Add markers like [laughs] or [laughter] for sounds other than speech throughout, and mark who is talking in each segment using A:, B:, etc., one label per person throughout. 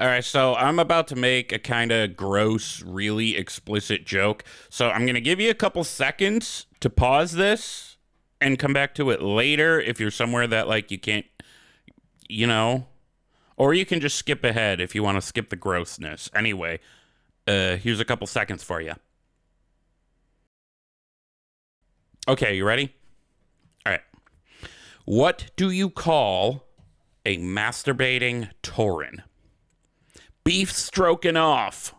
A: All right, so I'm about to make a kind of gross, really explicit joke. So I'm going to give you a couple seconds to pause this and come back to it later if you're somewhere that, like, you can't, you know, or you can just skip ahead if you want to skip the grossness. Anyway, uh, here's a couple seconds for you. Okay, you ready? All right. What do you call a masturbating tauren? Beef stroking off.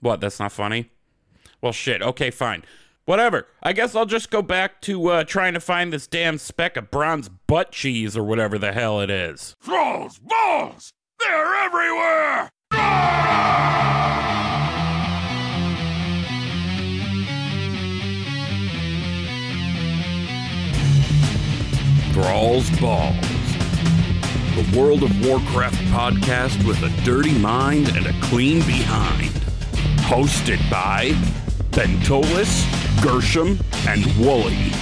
A: What? That's not funny? Well, shit. Okay, fine. Whatever. I guess I'll just go back to uh, trying to find this damn speck of bronze butt cheese or whatever the hell it is.
B: Thralls! Balls! They're everywhere!
A: Thralls Balls. The World of Warcraft podcast with a dirty mind and a clean behind. Hosted by Bentolas, Gershom, and Woolly.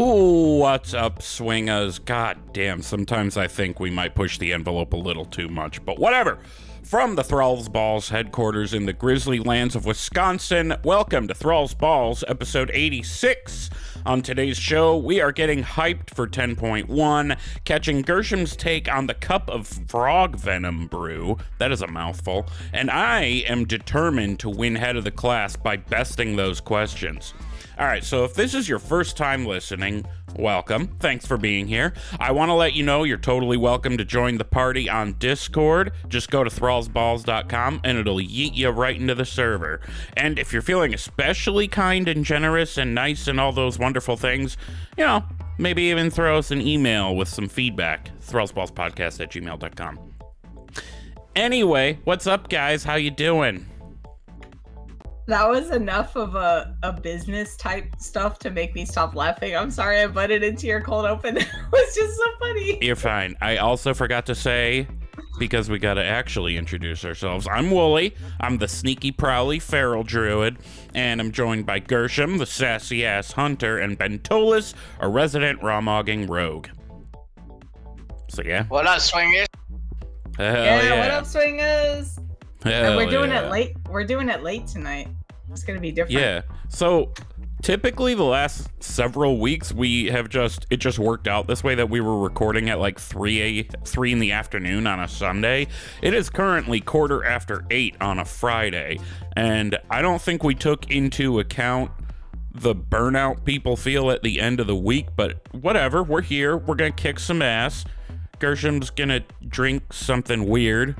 A: Ooh, what's up, swingers? God damn, sometimes I think we might push the envelope a little too much, but whatever. From the Thralls Balls headquarters in the grizzly lands of Wisconsin, welcome to Thralls Balls, episode 86. On today's show, we are getting hyped for 10.1, catching Gershom's take on the cup of frog venom brew. That is a mouthful. And I am determined to win head of the class by besting those questions. All right, so if this is your first time listening, welcome. Thanks for being here. I want to let you know you're totally welcome to join the party on Discord. Just go to thrallsballs.com and it'll yeet you right into the server. And if you're feeling especially kind and generous and nice and all those wonderful things, you know, maybe even throw us an email with some feedback. Thrallsballspodcast at gmail.com. Anyway, what's up, guys? How you doing?
C: That was enough of a, a business type stuff to make me stop laughing. I'm sorry I butted into your cold open. [laughs] it was just so funny.
A: You're fine. I also forgot to say, because we got to actually introduce ourselves. I'm Woolly. I'm the sneaky, prowly feral druid, and I'm joined by Gershom, the sassy ass hunter, and Bentolas, a resident raw mogging rogue. So yeah.
D: What up, swingers?
A: Hell
C: yeah,
A: yeah.
C: what up, swingers? And we're doing
A: yeah.
C: it late. We're doing it late tonight. It's gonna be different.
A: Yeah. So typically the last several weeks we have just it just worked out this way that we were recording at like 3 a 3 in the afternoon on a Sunday. It is currently quarter after 8 on a Friday and I don't think we took into account the burnout people feel at the end of the week, but whatever, we're here. We're going to kick some ass. Gershom's going to drink something weird.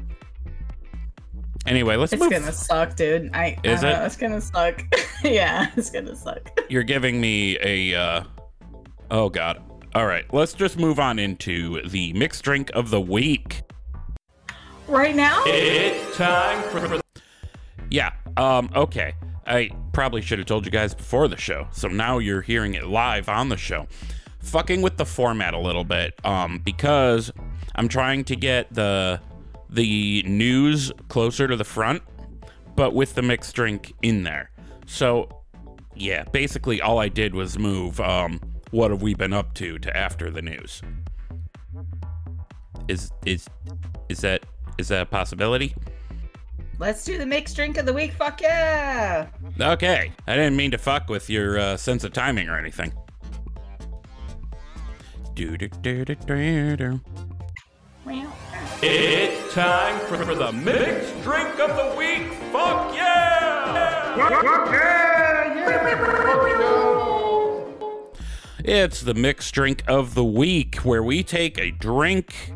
A: Anyway, let's
C: It's
A: move
C: gonna suck, dude. I
A: Is
C: I
A: it?
C: know, it's gonna suck. [laughs] yeah, it's gonna suck. [laughs]
A: you're giving me a uh oh god all right let's just move on into the mixed drink of the week
C: Right now?
A: it's time for yeah um okay i probably should have told you guys before the show so now you're hearing it live on the show fucking with the format a little bit um because i'm trying to get the the news closer to the front but with the mixed drink in there so yeah, basically all I did was move um what have we been up to to after the news. Is is is that is that a possibility?
C: Let's do the mixed drink of the week. Fuck yeah!
A: Okay, I didn't mean to fuck with your uh, sense of timing or anything. Do-do-do-do-do-do. It's time for the mixed drink of the week. Fuck yeah! It's the mixed drink of the week where we take a drink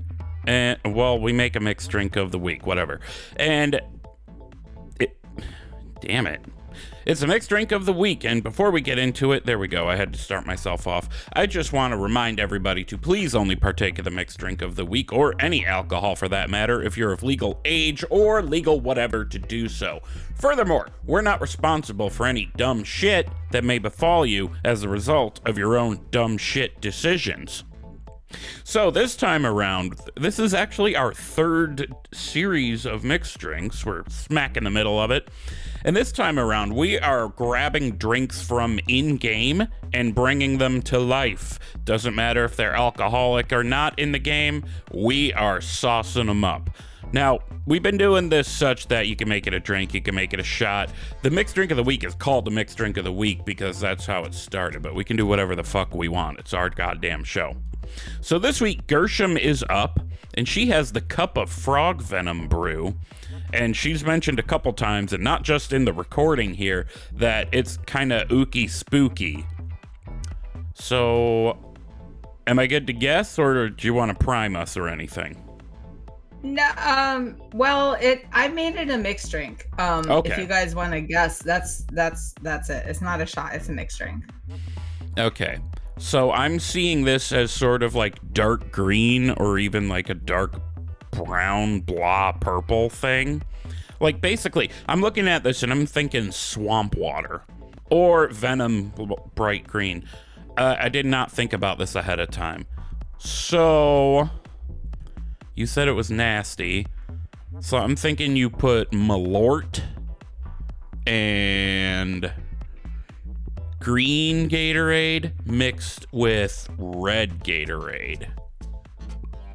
A: and well, we make a mixed drink of the week, whatever. And it damn it. It's a mixed drink of the week, and before we get into it, there we go. I had to start myself off. I just want to remind everybody to please only partake of the mixed drink of the week, or any alcohol for that matter, if you're of legal age or legal whatever to do so. Furthermore, we're not responsible for any dumb shit that may befall you as a result of your own dumb shit decisions. So this time around, this is actually our third series of mixed drinks. We're smack in the middle of it. And this time around, we are grabbing drinks from in game and bringing them to life. Doesn't matter if they're alcoholic or not in the game, we are saucing them up. Now, we've been doing this such that you can make it a drink, you can make it a shot. The mixed drink of the week is called the mixed drink of the week because that's how it started, but we can do whatever the fuck we want. It's our goddamn show. So this week, Gershom is up, and she has the cup of frog venom brew. And she's mentioned a couple times, and not just in the recording here, that it's kind of ooky spooky. So, am I good to guess, or do you want to prime us or anything?
C: No, um, well, it I made it a mixed drink. Um, if you guys want to guess, that's that's that's it. It's not a shot. It's a mixed drink.
A: Okay. So I'm seeing this as sort of like dark green or even like a dark brown, blah, purple thing. Like basically, I'm looking at this and I'm thinking swamp water or venom bright green. Uh, I did not think about this ahead of time. So you said it was nasty. So I'm thinking you put Malort and green Gatorade mixed with red Gatorade.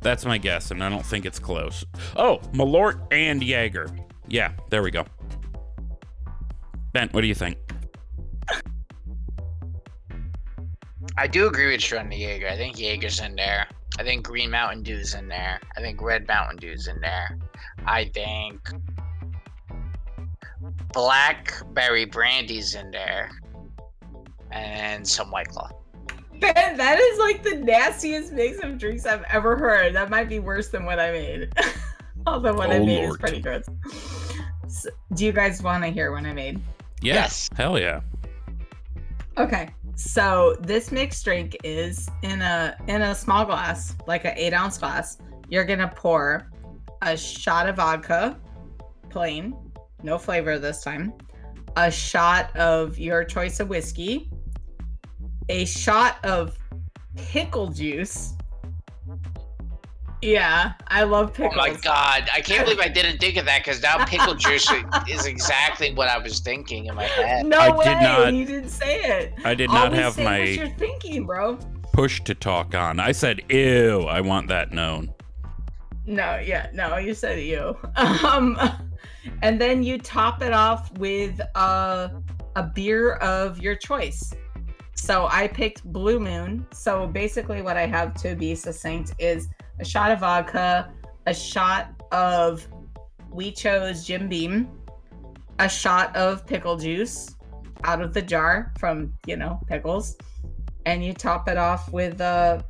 A: That's my guess, and I don't think it's close. Oh, Malort and Jaeger. Yeah, there we go. Ben, what do you think?
D: I do agree with on the Jaeger. I think Jaeger's in there. I think Green Mountain Dew's in there. I think Red Mountain Dew's in there. I think Blackberry Brandy's in there. And some White Claw.
C: Ben, that is like the nastiest mix of drinks I've ever heard. That might be worse than what I made. [laughs] Although what I
A: Oh,
C: made is pretty good. So, do you guys want to hear what I made?
A: Yeah,
D: Yes.
A: hell yeah.
C: Okay. So this mixed drink is in a in a small glass, like an eight ounce glass. You're gonna pour a shot of vodka, plain, no flavor this time. A shot of your choice of whiskey. A shot of pickle juice. Yeah, I love
D: pickle
C: Oh
D: my god. I can't believe I [laughs] didn't think of that because now pickle juice is exactly what I was thinking in my head.
C: No
A: I
C: way,
A: did not-
C: you didn't say it.
A: I did not
C: Always
A: have
C: say what you're thinking, bro.
A: push to talk on. I said, ew, I want that known.
C: No, yeah, no, you said you. [laughs] Um, and then you top it off with a a beer of your choice. So I picked Blue Moon. So basically, what I have to be succinct is a shot of vodka, a shot of we chose Jim Beam, a shot of pickle juice out of the jar from you know pickles, and you top it off with a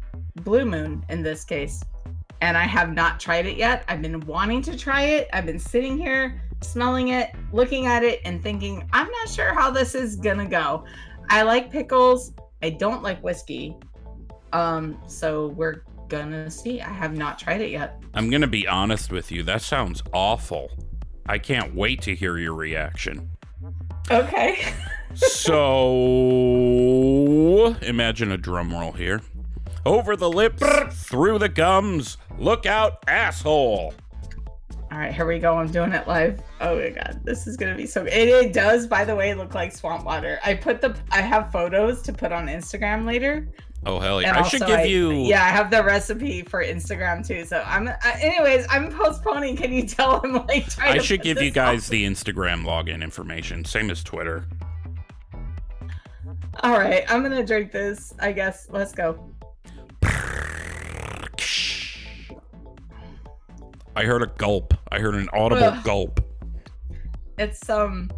C: Blue Moon in this case and I have not tried it yet. I've been wanting to try it. I've been sitting here smelling it, looking at it, and thinking, I'm not sure how this is gonna go. I like pickles. I don't like whiskey. Um, so we're gonna see. I have not tried it yet.
A: I'm to be honest with you. That sounds awful. I can't wait to hear your reaction.
C: Okay. [laughs]
A: So, imagine a drum roll here. Over the lips, through the gums, look out, asshole.
C: All right, here we go. I'm doing it live. Oh my god, this is gonna be so. It, it does, by the way, look like swamp water. I put the. I have photos to put on Instagram later.
A: Oh, hell yeah.
C: And
A: I should give you.
C: Yeah, I have the recipe for Instagram too. So I'm. Uh, anyways, I'm postponing. Can you tell him like? trying
A: I should give you guys the Instagram login information, same as Twitter.
C: All right, I'm gonna drink this. I guess. Let's go.
A: I heard a gulp. I heard an audible
C: Ugh.
A: gulp.
C: It's um.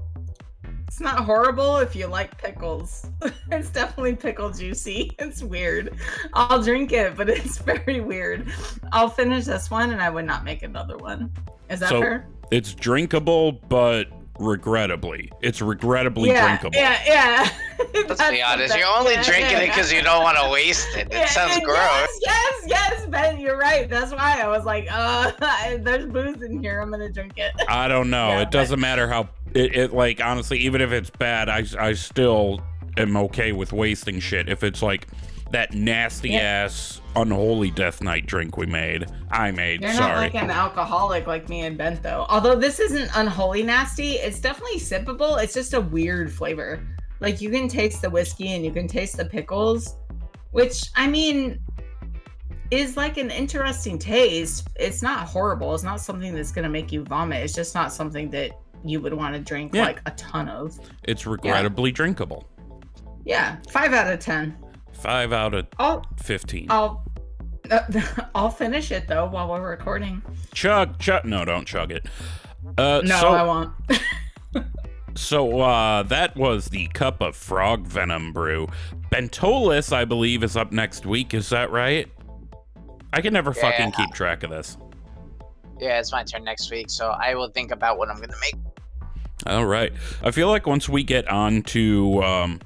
C: It's not horrible if you like pickles. [laughs] it's definitely pickle juicy. [laughs] It's weird. I'll drink it, but [laughs] it's very weird. I'll finish this one and I would not make another one. Is that
A: So,
C: fair?
A: It's drinkable, but regrettably. It's regrettably
C: yeah,
A: drinkable.
C: Yeah, yeah.
D: Let's be honest. You're only drinking it because you don't want to waste it. It
C: Yeah,
D: sounds gross.
C: Yes, yes, yes, Ben, you're right. That's why I was like, uh, [laughs] there's booze in here. I'm gonna drink it.
A: I don't know.
C: Yeah,
A: it doesn't matter how it, it like honestly, even if it's bad, I I still am okay with wasting shit. If it's like that nasty
C: Yeah.
A: ass unholy death night drink we made. I made.
C: You're not like an alcoholic like me and Bent though. Although this isn't unholy nasty, it's definitely sippable. It's just a weird flavor. Like you can taste the whiskey and you can taste the pickles, which I mean is like an interesting taste. It's not horrible. It's not something that's gonna make you vomit. It's just not something that you would want to drink
A: Yeah.
C: like a ton of.
A: it's regrettably drinkable.
C: Yeah, five out of ten.
A: Five out of
C: I'll
A: fifteen.
C: I'll [laughs] I'll finish it though while we're recording.
A: Chug, chug. No, don't chug it. Uh,
C: No,
A: so,
C: I won't. [laughs]
A: So uh, that was the cup of frog venom brew. Bentolas, I believe, is up next week. Is that right? I can never fucking keep track of this.
D: Yeah, it's my turn next week, so I will think about what I'm gonna make.
A: All right. I feel like once we get on to um,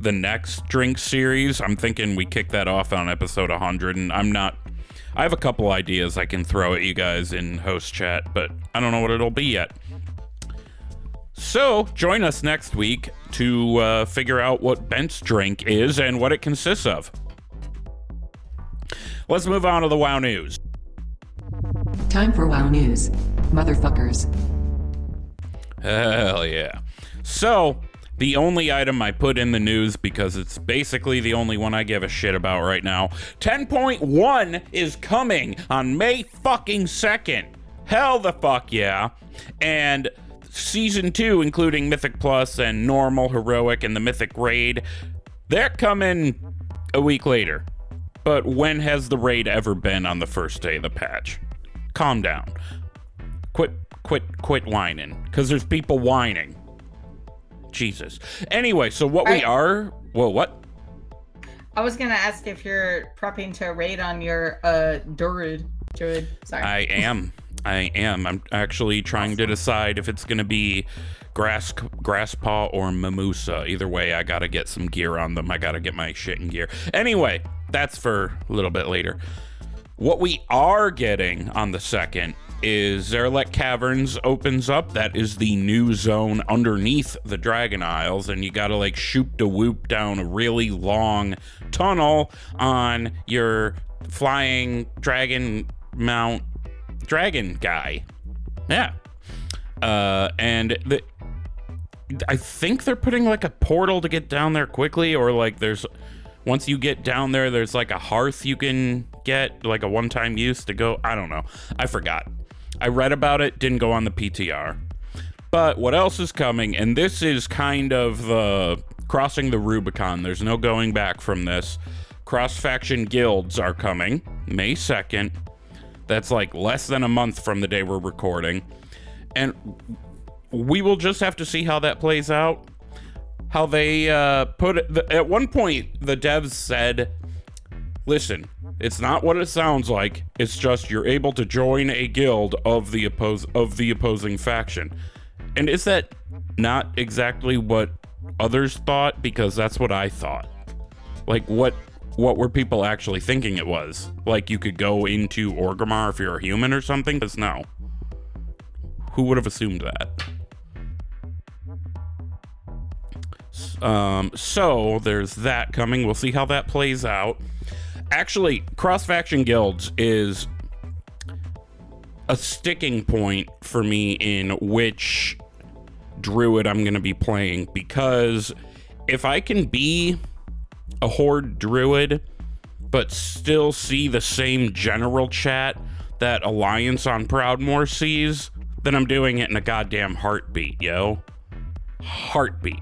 A: the next drink series, I'm thinking we kick that off on episode 100. And I'm not. I have a couple ideas I can throw at you guys in host chat, but I don't know what it'll be yet. So join us next week to uh, figure out what Bent's drink is and what it consists of. Let's move on to the WoW news.
E: Time for WoW News. Motherfuckers.
A: Hell yeah. So, the only item I put in the news because it's basically the only one I give a shit about right now 10.1 is coming on May fucking 2nd. Hell the fuck yeah. And season 2, including Mythic Plus and Normal, Heroic, and the Mythic Raid, they're coming a week later. But when has the raid ever been on the first day of the patch? Calm down quit quit quit whining because there's people whining jesus anyway so what we are well what
C: I was gonna ask if you're prepping to raid on your uh druid. Druid. Sorry.
A: i am i am i'm actually trying to decide if it's gonna be grass grass paw or mimosa either way i gotta get some gear on them i gotta get my shit in gear anyway that's for a little bit later What we are getting on the second is Zaralek Caverns opens up. That is the new zone underneath the Dragon Isles, and you gotta like shoot the whoop down a really long tunnel on your flying dragon mount dragon guy. Yeah. Uh, and the, I think they're putting like a portal to get down there quickly, or like there's once you get down there, there's like a hearth you can get, like a one time use to go. I don't know. I forgot. I read about it, didn't go on the PTR. But what else is coming? And this is kind of the crossing the Rubicon. There's no going back from this. Cross faction guilds are coming May 2nd. That's like less than a month from the day we're recording. And we will just have to see how that plays out. How they uh, put it. The, at one point, the devs said, listen, it's not what it sounds like. It's just you're able to join a guild of the oppose of the opposing faction. And is that not exactly what others thought? Because that's what I thought. Like what what were people actually thinking it was? Like you could go into Orgrimmar if you're a human or something? Because no. Who would have assumed that? Um, so there's that coming. We'll see how that plays out. Actually, cross faction guilds is a sticking point for me in which druid I'm going to be playing because if I can be a horde druid but still see the same general chat that Alliance on Proudmoore sees, then I'm doing it in a goddamn heartbeat, yo. Heartbeat.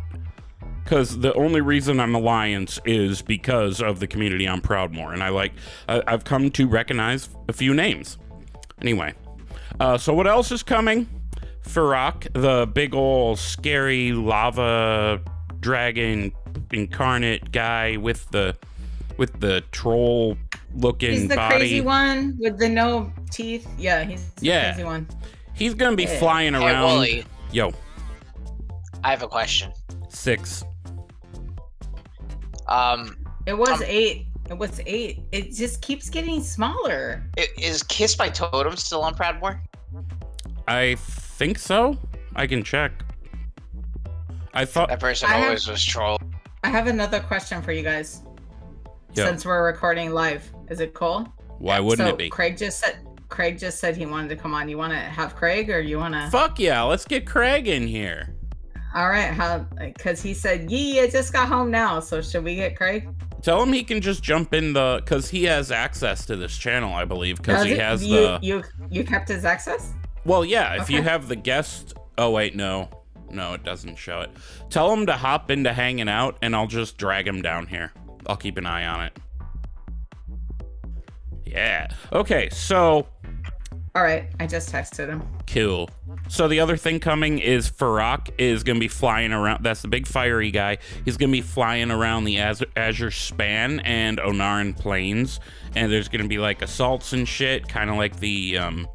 A: Because the only reason I'm Alliance is because of the community on Proudmoore, and I like I, I've come to recognize a few names. Anyway, uh, so what else is coming? Fyrakk, the big old scary lava dragon incarnate guy with the with the troll looking
C: He's the
A: body.
C: crazy one with the no teeth. Yeah, he's the
A: Yeah.
C: crazy one.
A: He's gonna be
C: Yeah.
A: flying
D: Hey,
A: around.
D: Woolly,
A: Yo,
D: I have a question.
A: six.
D: Um,
C: It was
D: Um,
C: eight. It was eight. It just keeps getting smaller.
D: i- is Kiss by Totem still on Proudmoore?
A: I think so. I can check. I thought.
D: That person
C: I have-
D: always was troll.
C: I have another question for you guys.
A: Yo.
C: since we're recording live. Is it cool?
A: Why wouldn't
C: so
A: it be?
C: Craig just said Craig just said he wanted to come on. You want to have Craig or you want to?
A: Fuck yeah, let's get Craig in here.
C: All right, how? Because he said, "Yee, I just got home now." So should we get Craig?
A: Tell him he can just jump in the because he has access to this channel, I believe, because he
C: it-
A: has
C: you,
A: the.
C: you you kept his access.
A: Well, yeah, if you have the guest. Oh wait, no, no, it doesn't show it. Tell him to hop into hanging out, and I'll just drag him down here. I'll keep an eye on it. Yeah. Okay, so
C: All right, I just texted him.
A: Cool. So the other thing coming is Fyrakk is going to be flying around. That's the big fiery guy. He's going to be flying around the Az- Azure Span and Ohn'ahran Plains, and there's going to be like assaults and shit, kind of like the. Um,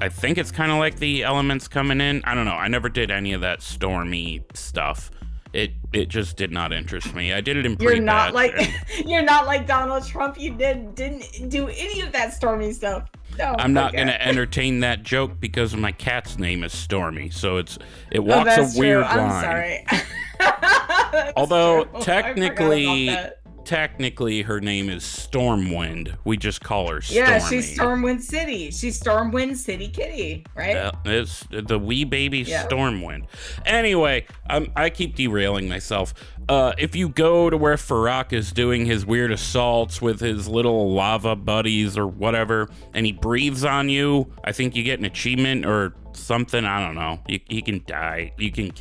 A: I think it's kind of like the elements coming in. I don't know. I never did any of that stormy stuff. It it just did not interest me. I did it in
C: You're not like
A: and [laughs]
C: you're not like Donald Trump. You did didn't do any of that stormy stuff.
A: I'm not
C: okay.
A: going to entertain that joke because my cat's name is Stormy. So it's it
C: Oh,
A: walks
C: that's
A: a weird [laughs]
C: true.
A: line.
C: I'm sorry.
A: Although
C: forgot
A: technically. Technically her name is Stormwind. We just call her Stormy.
C: yeah, she's Stormwind City. She's Stormwind City Kitty, right?
A: Yeah, it's the wee baby
C: Yeah.
A: Stormwind. Anyway, um, I keep derailing myself. Uh, if you go to where Fyrakk is doing his weird assaults with his little lava buddies or whatever, and he breathes on you, I think you get an achievement or something. I don't know. You, he can die. You can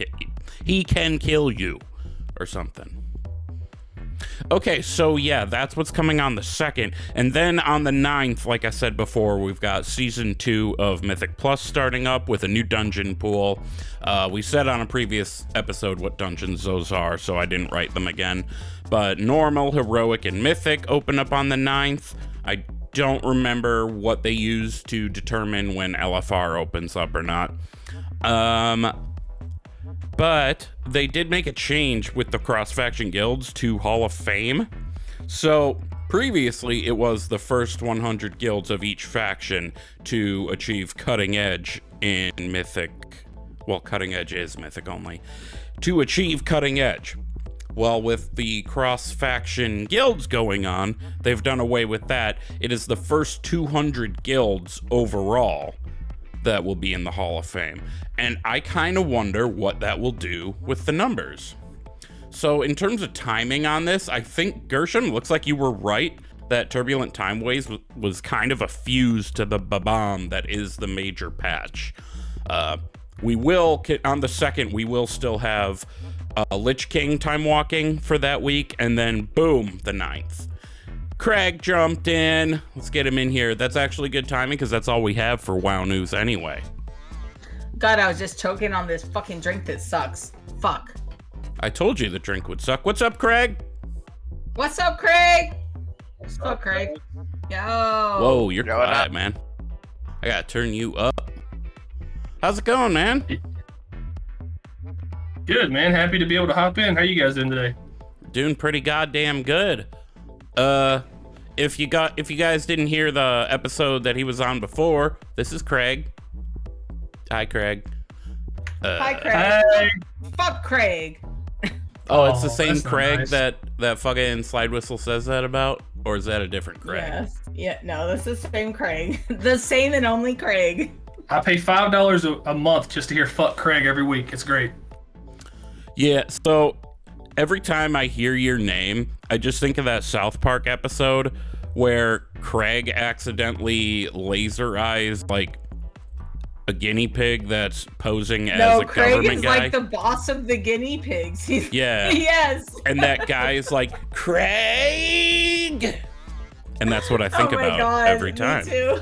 A: he can kill you or something. Okay, so yeah, that's what's coming on the second. And then on the 9th, like I said before, we've got season two of Mythic Plus starting up with a new dungeon pool. Uh, we said on a previous episode what dungeons those are, so I didn't write them again. But normal, heroic, and mythic open up on the 9th. I don't remember what they use to determine when LFR opens up or not. Um, but they did make a change with the cross faction guilds to Hall of Fame. So previously, it was the first 100 guilds of each faction to achieve cutting edge in Mythic. Well, cutting edge is Mythic only. To achieve cutting edge. Well, with the cross faction guilds going on, they've done away with that. It is the first 200 guilds overall that will be in the Hall of Fame. And I kind of wonder what that will do with the numbers. So, in terms of timing on this, I think Gershom looks like you were right that Turbulent Timeways w- was kind of a fuse to the babam that is the major patch. Uh, we will, on the second, we will still have uh, Lich King time walking for that week, and then boom, the ninth. Craig jumped in. Let's get him in here. That's actually good timing because that's all we have for WoW News anyway.
C: God, I was just choking on this fucking drink that sucks. Fuck.
A: I told you the drink would suck. What's up, Craig?
C: What's up, Craig? What's up, Craig? Yo.
A: Whoa, you're
D: Yo, what
A: quiet,
D: up?
A: man. I gotta turn you up. How's it going, man?
F: Good, man. Happy to be able to hop in. How you guys doing today?
A: Doing pretty goddamn good. Uh, if you got if you guys didn't hear the episode that he was on before, this is Craig. Hi, Craig. Uh,
C: Hi, Craig.
F: Hey.
C: Fuck Craig.
A: Oh, it's the
F: Oh,
A: same
F: that's not
A: Craig
F: nice.
A: that that fucking slide whistle says that about, or is that a different Craig?
C: Yes. Yeah, no, this is the same Craig. [laughs] the same and only Craig.
F: I pay five dollars a a month just to hear "fuck Craig" every week. It's great.
A: Yeah, so every time I hear your name, I just think of that South Park episode where Craig accidentally laser eyes like a guinea pig that's posing as
C: no,
A: a
C: Craig
A: government
C: is
A: guy.
C: like the boss of the guinea pigs. [laughs] He's,
A: Yeah. [laughs]
C: yes.
A: and that guy is like, Craig! And that's what I think
C: oh my
A: about
C: God,
A: every
C: me
A: time.
C: too.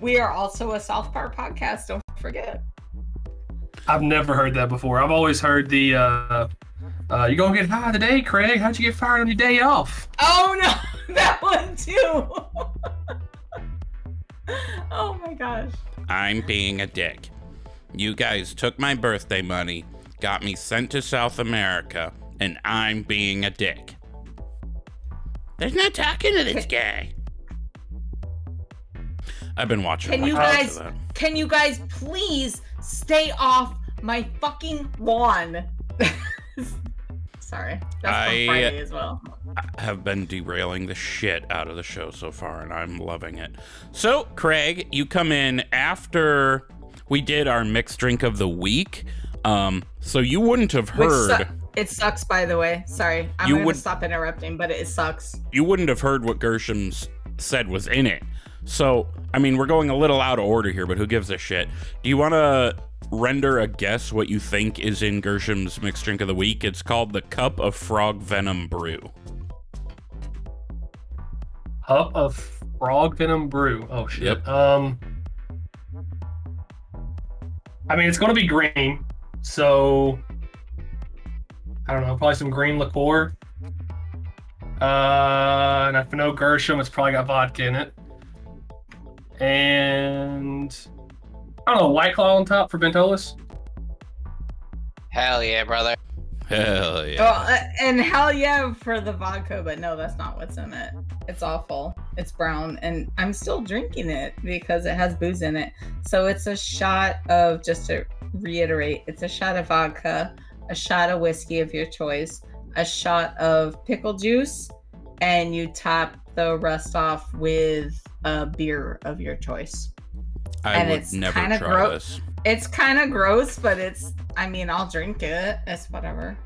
C: We are also a South Park podcast. Don't forget.
F: I've never heard that before. I've always heard the uh, uh, "You gonna get high today, Craig? How'd you get fired on your day off?"
C: Oh no, [laughs] that one too. [laughs] oh my gosh.
A: I'm being a dick. You guys took my birthday money, got me sent to South America, and I'm being a dick. There's no talking to this guy. I've been watching.
C: Can
A: a
C: you
A: lot of
C: guys can you guys please stay off my fucking lawn? [laughs] Sorry. That's
A: I-
C: Friday as well.
A: have been derailing the shit out of the show so far, and I'm loving it. So, Craig, you come in after we did our mixed drink of the week. Um, so you wouldn't have heard
C: su- it sucks, by the way. Sorry. I'm
A: You
C: to
A: would-
C: stop interrupting, but it sucks.
A: you wouldn't have heard what Gershom's said was in it. So, I mean, we're going a little out of order here, but who gives a shit? Do you want to render a guess what you think is in Gershom's mixed drink of the week? It's called the Cup of Frog Venom Brew.
F: Cup of frog venom brew. Oh shit.
A: Yep.
F: Um. I mean, it's gonna be green, so I don't know. Probably some green liqueur. Uh, and if I know Gershom, it's probably got vodka in it. And I don't know, White Claw on top for Bentolas.
D: Hell yeah, brother.
A: Hell yeah.
C: Oh, uh, and hell yeah for the vodka, but no, that's not what's in it. It's awful. It's brown, and I'm still drinking it because it has booze in it. So it's a shot of, just to reiterate, it's a shot of vodka, a shot of whiskey of your choice, a shot of pickle juice, and you top the rest off with a beer of your choice.
A: I
C: and
A: would
C: it's
A: never
C: kinda
A: try
C: gro-
A: this.
C: It's kind of gross, but it's, I mean, I'll drink it. It's whatever.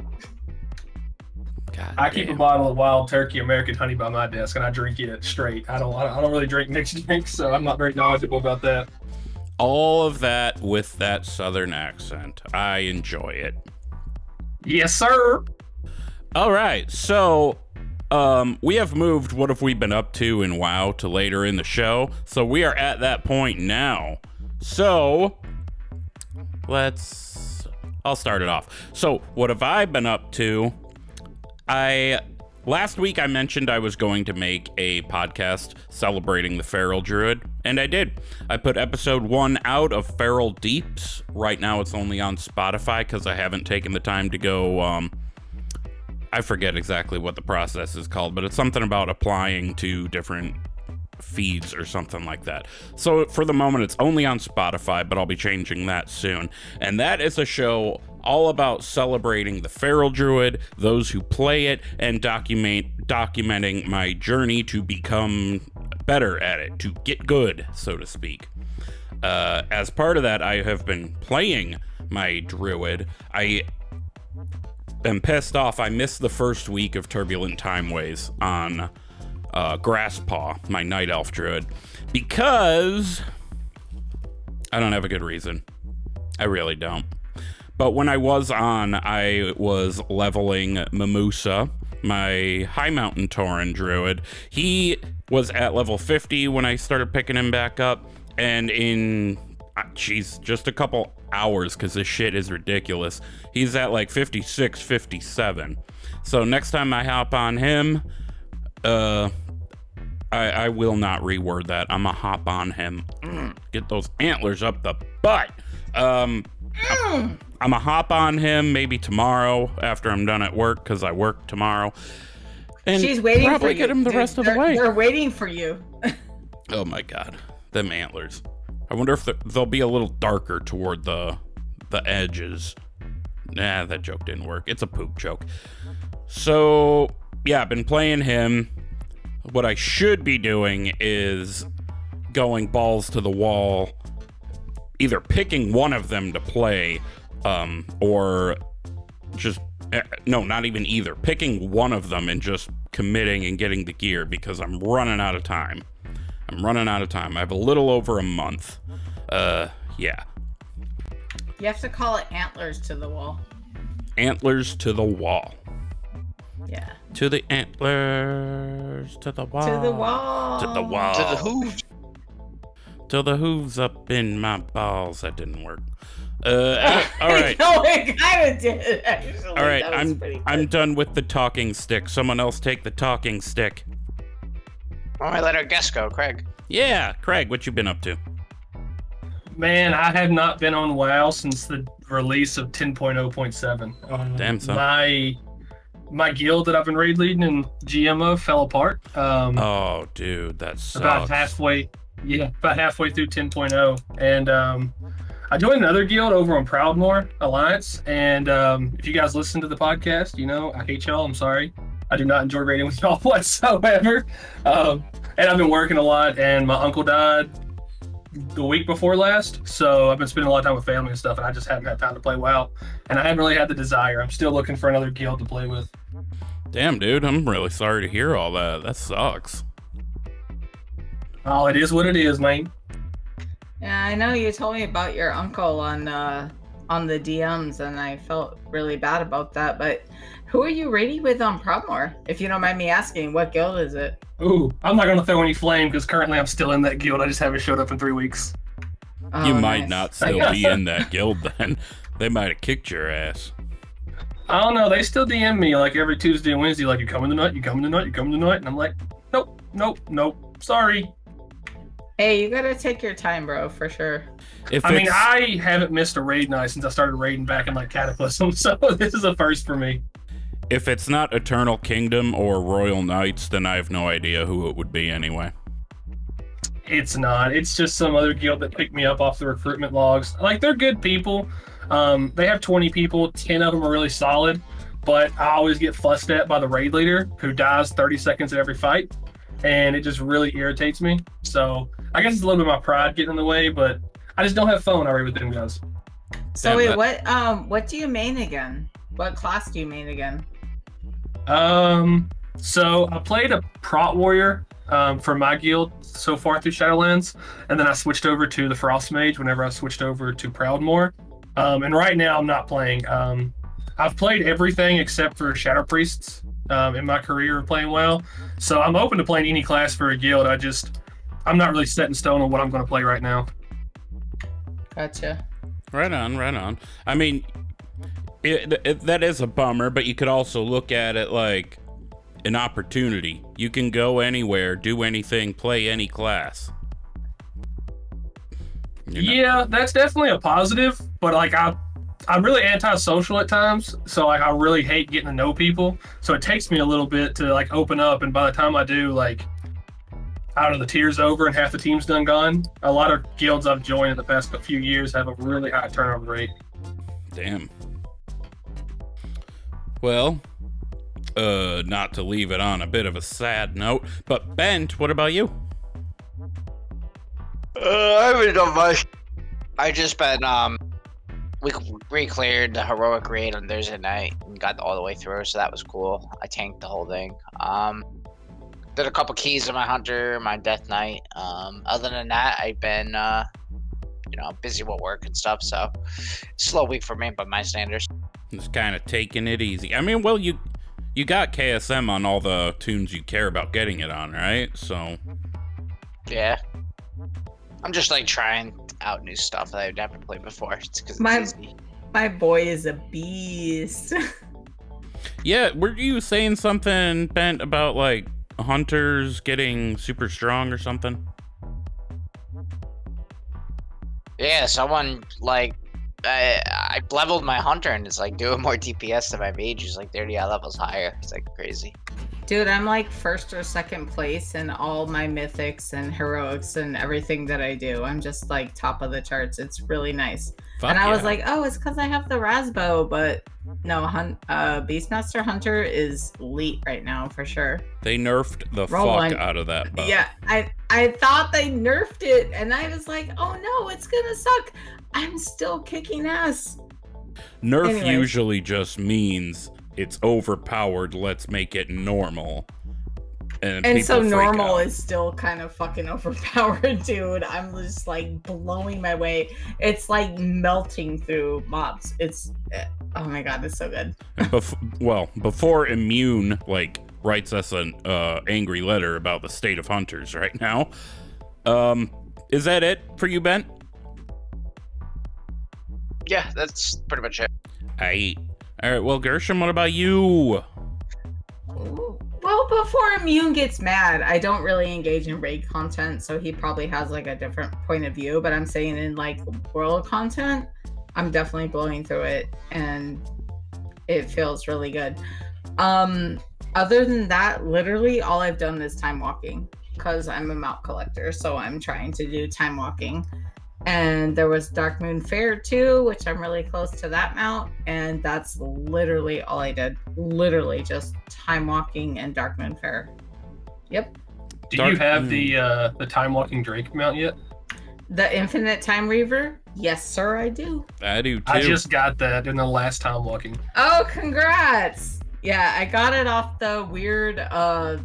A: God
F: I keep a bottle of Wild Turkey American Honey by my desk, and I drink it straight. I don't, I don't really drink mixed [laughs] drinks, so I'm not very knowledgeable about that.
A: all of that with that southern accent. I enjoy it.
F: Yes, sir.
A: All right, so um, we have moved what have we been up to in WoW to later in the show. So we are at that point now. So let's. I'll start it off. So what have I been up to? I last week I mentioned I was going to make a podcast celebrating the Feral Druid, and I did. I put episode one out of Feral Deeps. Right now it's only on Spotify because I haven't taken the time to go. Um, I forget exactly what the process is called, but it's something about applying to different feeds or something like that. So for the moment, it's only on Spotify, but I'll be changing that soon. And that is a show all about celebrating the feral druid, those who play it, and document documenting my journey to become better at it, to get good, so to speak. Uh, as part of that, I have been playing my druid. I am pissed off. I missed the first week of Turbulent Timeways on uh, Grasspaw, my night elf druid, because I don't have a good reason. I really don't. But when I was on, I was leveling Mamusa, my High Mountain Tauren druid. He was at level 50 when I started picking him back up, and in uh, jeez, just a couple hours because this shit is ridiculous. He's at like 56, 57. So next time I hop on him, uh, I, I will not reword that. I'm a hop on him. Mm, [clears throat] get those antlers up the butt. Um,
C: Mm.
A: I'm a hop on him maybe tomorrow after I'm done at work because I work tomorrow. And
C: She's waiting
A: probably
C: for you.
A: get him the
C: Dude,
A: rest of the way.
C: They're waiting for you. [laughs]
A: Oh my god, them antlers. I wonder if they'll be a little darker toward the the edges. Nah, that joke didn't work. It's a poop joke. So yeah, I've been playing him. What I should be doing is going balls to the wall, either picking one of them to play, um, or just eh, no, not even either. Picking one of them and just committing and getting the gear because I'm running out of time. I'm running out of time. I have a little over a month. Uh, yeah.
C: You have to call it antlers to the wall.
A: Antlers to the wall.
C: Yeah.
A: To the antlers. To the wall.
C: To the wall.
A: To the wall.
D: To the hooves.
A: Till the hooves up in my balls. That didn't work. Uh, [laughs] all right.
C: no, it kind of did. Actually.
A: All right, I'm I'm done with the talking stick. Someone else take the talking stick.
D: Why don't we let our guest go, Craig?
A: Yeah, Craig, what you been up to?
F: Man, I have not been on WoW since the release of 10.0.7. Um,
A: Damn, son.
F: My my guild that I've been raid leading and GM of fell apart. Um,
A: Oh, dude, that sucks.
F: about halfway, yeah, about halfway through 10.0, and um, I joined another guild over on Proudmoore Alliance, and um, if you guys listen to the podcast, you know I hate y'all. I'm sorry. I do not enjoy raiding with [laughs] y'all whatsoever. Um, and I've been working a lot, and my uncle died the week before last, so I've been spending a lot of time with family and stuff, and I just haven't had time to play WoW, and I haven't really had the desire. I'm still looking for another guild to play with.
A: Damn, dude, I'm really sorry to hear all that. That sucks.
F: Oh, it is what it is, man.
C: Yeah, I know you told me about your uncle on uh on the DMs, and I felt really bad about that. But who are you raiding with on Proudmoore? If you don't mind me asking, what guild is it?
F: Ooh, I'm not gonna throw any flame because currently I'm still in that guild. I just haven't showed up in three weeks.
A: you
C: Oh,
A: might
C: nice.
A: not still be in that guild [laughs] then. They might have kicked your ass.
F: I don't know. They still DM me like every Tuesday and Wednesday, like you coming tonight, you coming tonight, you coming tonight, and I'm like, nope, nope, nope. Sorry.
C: Hey, you gotta take your time, bro, for sure.
A: If
F: I mean, I haven't missed a raid night since I started raiding back in like Cataclysm, [laughs] so this is a first for me.
A: If it's not Eternal Kingdom or Royal Knights, then I have no idea who it would be anyway.
F: It's not. It's just some other guild that picked me up off the recruitment logs. Like they're good people. Um, they have 20 people. 10 of them are really solid, but I always get fussed at by the raid leader who dies 30 seconds at every fight, and it just really irritates me. So I guess it's a little bit of my pride getting in the way, but I just don't have fun when I raid with them guys.
C: So
A: Damn,
C: wait,
A: that-
C: what um what do you main again? What class do you main again?
F: Um, so I played a prot warrior um, for my guild so far through Shadowlands, and then I switched over to the Frost Mage whenever I switched over to Proudmoore. Um, and right now I'm not playing. Um, I've played everything except for Shadow Priests um, in my career of playing well, so I'm open to playing any class for a guild. I just I'm not really set in stone on what I'm going to play right now.
C: Gotcha.
A: Right on, right on. I mean, it, it, that is a bummer, but you could also look at it like an opportunity. You can go anywhere, do anything, play any class. You know?
F: Yeah, that's definitely a positive, but like I I'm really antisocial at times, so like I really hate getting to know people. So it takes me a little bit to like open up and by the time I do like out of the tears over and half the team's done gone. A lot of guilds I've joined in the past few years have a really high turnover rate.
A: Damn. Well, uh, not to leave it on a bit of a sad note, but Bent, what about you?
D: Uh, I haven't done much. I just been um, we re-cleared the heroic raid on Thursday night and got all the way through, so that was cool. I tanked the whole thing. Um, did a couple keys on my hunter, my death knight. Um, other than that, I've been uh, you know, busy with work and stuff. So slow week for me, by my standards.
A: Just kind of taking it easy. I mean, well, you you got KSM on all the tunes you care about getting it on, right? So
D: Yeah. I'm just like trying out new stuff that I've never played before. It's because
C: My-
D: easy.
C: My boy is a beast. [laughs]
A: yeah, were you saying something Bent about like hunters getting super strong or something?
D: Yeah, someone like I I leveled my hunter and it's like doing more [laughs] DPS than my mage who's like 30 levels higher. It's like crazy.
C: Dude, I'm like first or second place in all my mythics and heroics and everything that I do. I'm just like top of the charts. It's really nice.
A: Fuck
C: and I was like, oh, it's because I have the Rasbo, but no, hun- uh, Beastmaster Hunter is elite right now for sure.
A: they nerfed the
C: Roll
A: fuck
C: one.
A: out of that. Buff.
C: Yeah, I I thought they nerfed it, and I was like, oh no, it's gonna suck. I'm still kicking ass.
A: Nerf
C: Anyways.
A: usually just means it's overpowered. Let's make it normal. And,
C: And so normal
A: out.
C: is still kind of fucking [laughs] overpowered, dude. I'm just like blowing my way. It's like melting through mobs. It's eh, oh my god, it's so good.
A: Bef- well, before Immune like writes us an uh, angry letter about the state of hunters right now. Um, is that it for you, Bent?
D: Yeah, that's pretty much it.
A: I. All right. Well, Gershom, what about you?
C: Well, before Immune gets mad, I don't really engage in raid content, so he probably has like a different point of view. But I'm saying in like world content, I'm definitely blowing through it, and it feels really good. Um, other than that, literally all I've done is time walking because I'm a mount collector, so I'm trying to do time walking. And there was Darkmoon Faire too, which I'm really close to that mount. And that's literally all I did. Literally just time walking and Darkmoon Faire. Yep.
F: Do
A: Dark-
F: you have
A: mm.
F: the uh, the time walking Drake mount yet?
C: The Infinite Timereaver? Yes, sir, I do.
A: I do too.
F: I just got that in the last time walking.
C: Oh, congrats! Yeah, I got it off the weird uh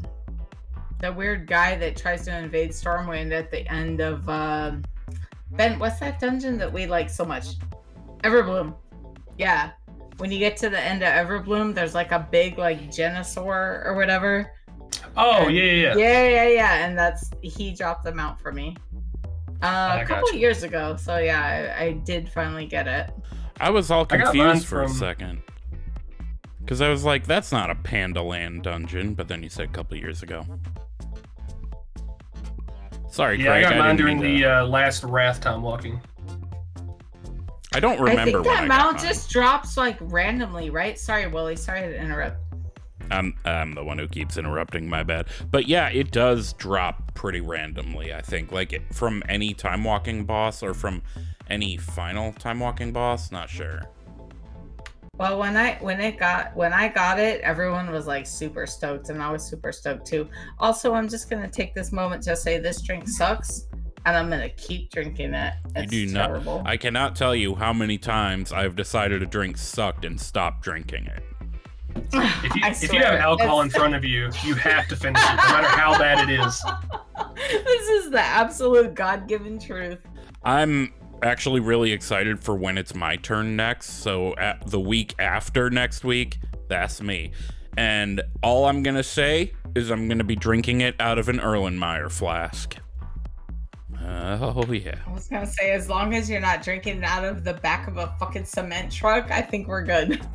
C: the weird guy that tries to invade Stormwind at the end of um Ben, what's that dungeon that we like so much? Everbloom. Yeah. When you get to the end of Everbloom, there's like a big like Genosaur or whatever.
F: Oh
C: And-
F: yeah, yeah, yeah.
C: Yeah, yeah, yeah. And that's he dropped them out for me. Uh,
F: I
C: a couple
F: gotcha.
C: years ago. So yeah, I, I did finally get it.
A: I was all
F: I got mine
A: confused for a second. Because I was like, that's not a Panda Land dungeon. But then you said a couple years ago. Sorry,
F: Yeah, I got mine during the uh, last Wrath time walking.
A: I don't remember
C: I think that
A: I
C: mount just drops like randomly, right? Sorry, Woolly. Sorry to interrupt.
A: I'm I'm the one who keeps interrupting. My bad. But yeah, it does drop pretty randomly. I think like it, from any time walking boss or from any final time walking boss. Not sure.
C: Well, when I when it got when I got it, everyone was like super stoked, and I was super stoked too. Also, I'm just gonna take this moment to say this drink sucks, and I'm gonna keep drinking it.
A: You
C: It's
A: do not- I cannot tell you how many times I've decided a drink sucked and stopped drinking it.
F: If you [sighs] if you have alcohol in front of you, you have to finish it, no matter how bad it is. [laughs]
C: this is the absolute God-given truth.
A: I'm actually really excited for when it's my turn next. So at the week after next week, that's me. And all I'm gonna say is I'm gonna be drinking it out of an Erlenmeyer flask. Oh yeah.
C: I was gonna say, as long as you're not drinking it out of the back of a fucking cement truck, I think we're good. [laughs]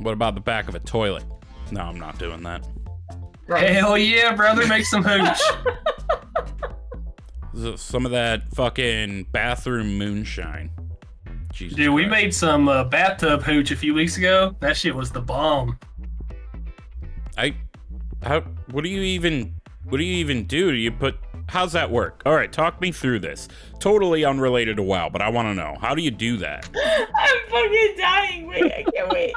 A: What about the back of a toilet? No, I'm not doing that.
C: Gross.
F: Hell yeah, brother, make some hooch. [laughs]
A: Z- Some of that fucking bathroom moonshine. Jesus
F: Dude, we made some uh, bathtub hooch a few weeks ago. That shit was the bomb.
A: I how what do you even what do you even do? Do you put how's that work? All right, talk me through this. Totally unrelated to WoW, but I want to know. How do you do that? [laughs]
C: I'm fucking dying. Wait, I can't wait.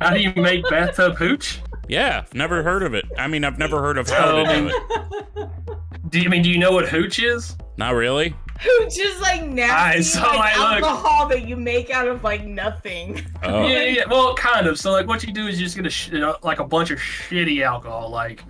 F: How do you make bathtub hooch?
A: Yeah, I've never heard of it. I mean, I've never heard of how to do it. [laughs]
F: Do you I mean do you know what hooch is?
A: Not really.
C: Hooch just like nasty
F: so,
C: like,
F: like, look.
C: alcohol that you make out of like nothing.
A: Oh,
F: Yeah, yeah. Well, kind of. So like, what you do is you just get a sh- like a bunch of shitty alcohol, like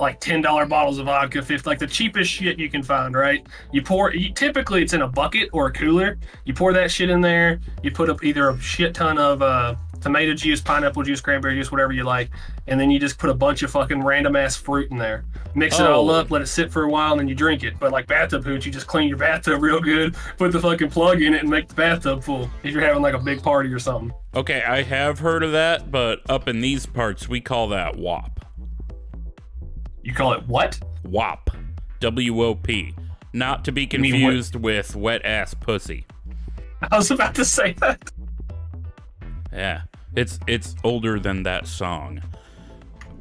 F: like ten dollar bottles of vodka, fifth, like the cheapest shit you can find. Right? You pour. You, typically, it's in a bucket or a cooler. You pour that shit in there. You put up either a shit ton of uh, tomato juice, pineapple juice, cranberry juice, whatever you like, and then you just put a bunch of fucking random ass fruit in there. Mix it all
A: Oh.
F: up, let it sit for a while, and then you drink it. But like bathtub hooch, you just clean your bathtub [laughs] real good, put the fucking plug in it, and make the bathtub full. If you're having like a big party or something.
A: okay. I have heard of that, but up in these parts, we call that WAP.
F: You call it what?
A: WAP. W O P. Not to be confused with wet ass pussy.
F: I was about to say that.
A: Yeah, it's it's older than that song.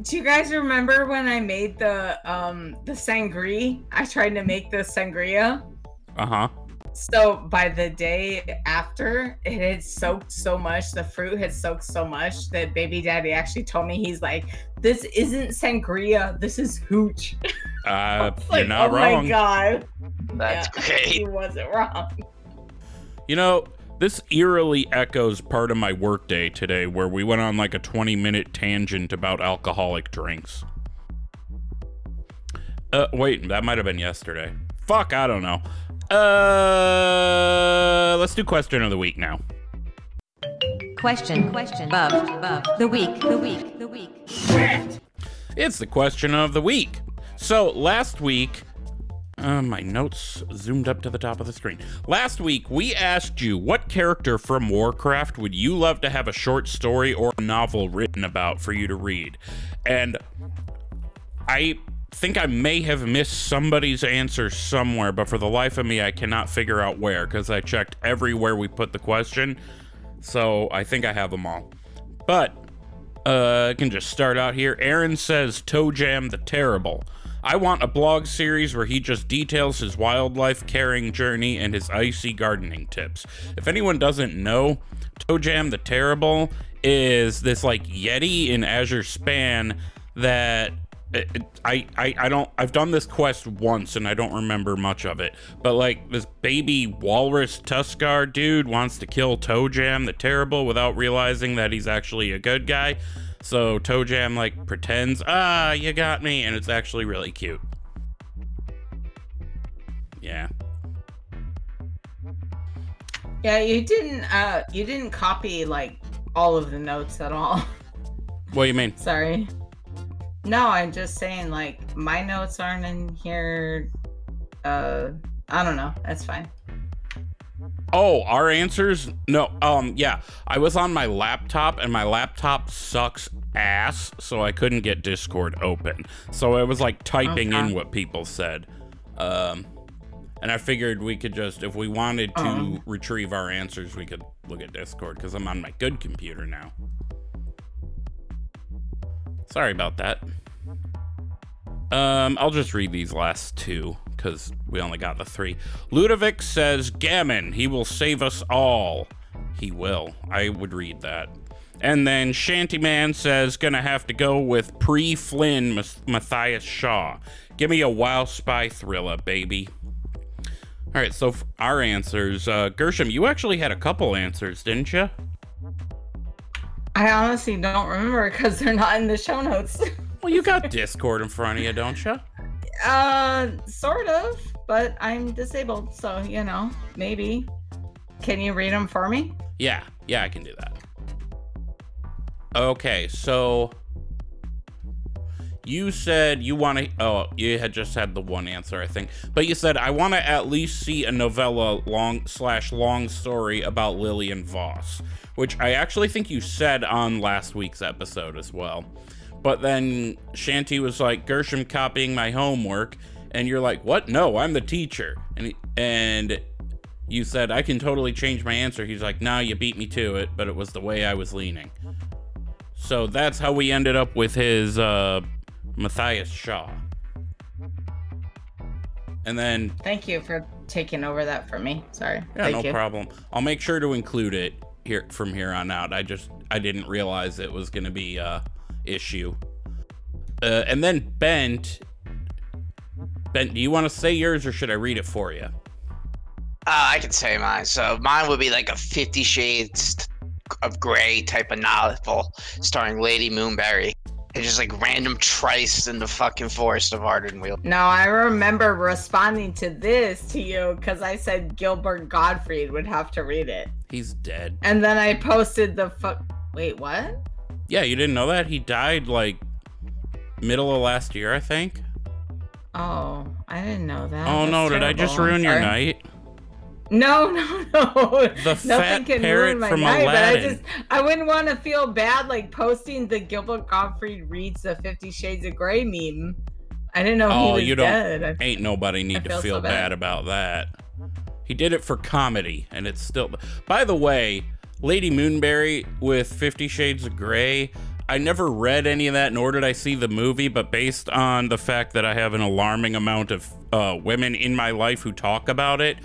C: Do you guys remember when I made the um the sangria? I tried to make the sangria.
A: Uh huh.
C: So by the day after, it had soaked so much, the fruit had soaked so much that baby daddy actually told me he's like, "This isn't sangria, this is hooch." [laughs]
A: Uh,
C: It's
A: you're
C: like,
A: not
C: oh
A: wrong.
C: my god,
D: That's
C: Yeah, he wasn't wrong.
A: You know, this eerily echoes part of my workday today where we went on like a 20 minute tangent about alcoholic drinks. Uh, wait, that might have been yesterday. Fuck, I don't know. Uh, let's do question of the week now.
G: Question, question, above, above, the week, the week, the week.
A: It's the question of the week. So last week, uh, my notes zoomed up to the top of the screen. Last week, we asked you what character from Warcraft would you love to have a short story or a novel written about for you to read? And I think I may have missed somebody's answer somewhere, but for the life of me, I cannot figure out where because I checked everywhere we put the question. So I think I have them all. But uh, I can just start out here. Aaron says Toe Jam the Terrible. I want a blog series where he just details his wildlife caring journey and his icy gardening tips. If anyone doesn't know, Toe Jam the Terrible is this like Yeti in Azure Span that it- it- I, I I don't I've done this quest once and I don't remember much of it. But like this baby walrus Tuskarr dude wants to kill Toe Jam the Terrible without realizing that he's actually a good guy. So Toe Jam like pretends, ah, you got me, and it's actually really cute. Yeah.
C: Yeah, you didn't uh you didn't copy like all of the notes at all. [laughs]
A: What do you mean?
C: Sorry. No, I'm just saying like my notes aren't in here. Uh I don't know. That's fine.
A: Oh, our answers? No. Um, yeah. I was on my laptop and my laptop sucks ass, so I couldn't get Discord open. So I was like typing in what people said. Um and I figured we could just if we wanted to
C: Um.
A: retrieve our answers, we could look at Discord because I'm on my good computer now. Sorry about that. Um, I'll just read these last two because we only got the three. Ludovic says, Gamon, he will save us all. He will. I would read that. And then Shantyman says, gonna have to go with pre Flynn Mathias Shaw. Give me a wild spy thriller, baby. All right, so our answers. Uh, Gershom, you actually had a couple answers, didn't you?
C: I honestly don't remember because they're not in the show notes.
A: Well, you got Discord in front of you, don't you?
C: Uh sort of, but I'm disabled, so you know, maybe. Can you read them for me?
A: Yeah, yeah, I can do that. Okay, so you said you want to. Oh, you had just had the one answer, I think. But you said I want to at least see a novella long slash long story about Lillian Voss, which I actually think you said on last week's episode as well. But then Shanty was like Gershom copying my homework, and you're like, "What? No, I'm the teacher." And he- and you said I can totally change my answer. He's like, "Nah, you beat me to it, but it was the way I was leaning." So that's how we ended up with his uh, Mathias Shaw. And then,
C: Thank you for taking over that for me. Sorry.
A: yeah,
C: Thank
A: no
C: you.
A: problem. I'll make sure to include it here from here on out. I just I didn't realize it was gonna be a issue. Uh, and then Bent, Bent, do you want to say yours or should I read it for you?
D: Uh, I can say mine. So mine would be like a Fifty Shades of Grey type of novel starring Lady Moonberry. It's just like random trice in the fucking forest of Ardenweald.
C: No, I remember responding to this to you because I said Gilbert Gottfried would have to read it.
A: He's dead.
C: And then I posted the fuck. Wait, what?
A: Yeah, you didn't know that? He died like middle of last year, I think.
C: Oh, I didn't know that.
A: oh
C: That's
A: no, did I just ruin your night?
C: No, [laughs] no, no.
A: The
C: Nothing can ruin my night, but I just I wouldn't want to feel bad like posting the Gilbert Gottfried reads the Fifty Shades of Grey meme. I didn't know he
A: Oh,
C: was
A: you don't-
C: dead. I-
A: Ain't nobody need to
C: feel
A: feel
C: so
A: bad.
C: bad.
A: about that. He did it for comedy, and it's still. By the way, Lady Moonberry with Fifty Shades of Grey. I never read any of that, nor did I see the movie. But based on the fact that I have an alarming amount of uh, women in my life who talk about it,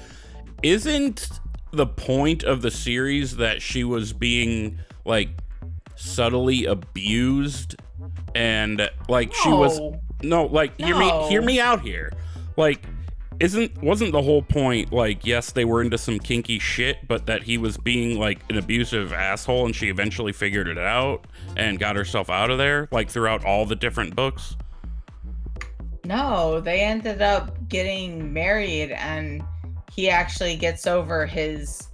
A: isn't the point of the series that she was being like subtly abused and like she was
C: No.
A: no like hear me hear me out here like isn't wasn't the whole point like yes they were into some kinky shit but that he was being like an abusive asshole and she eventually figured it out and got herself out of there like throughout all the different books?
C: No, they ended up getting married and he actually gets over his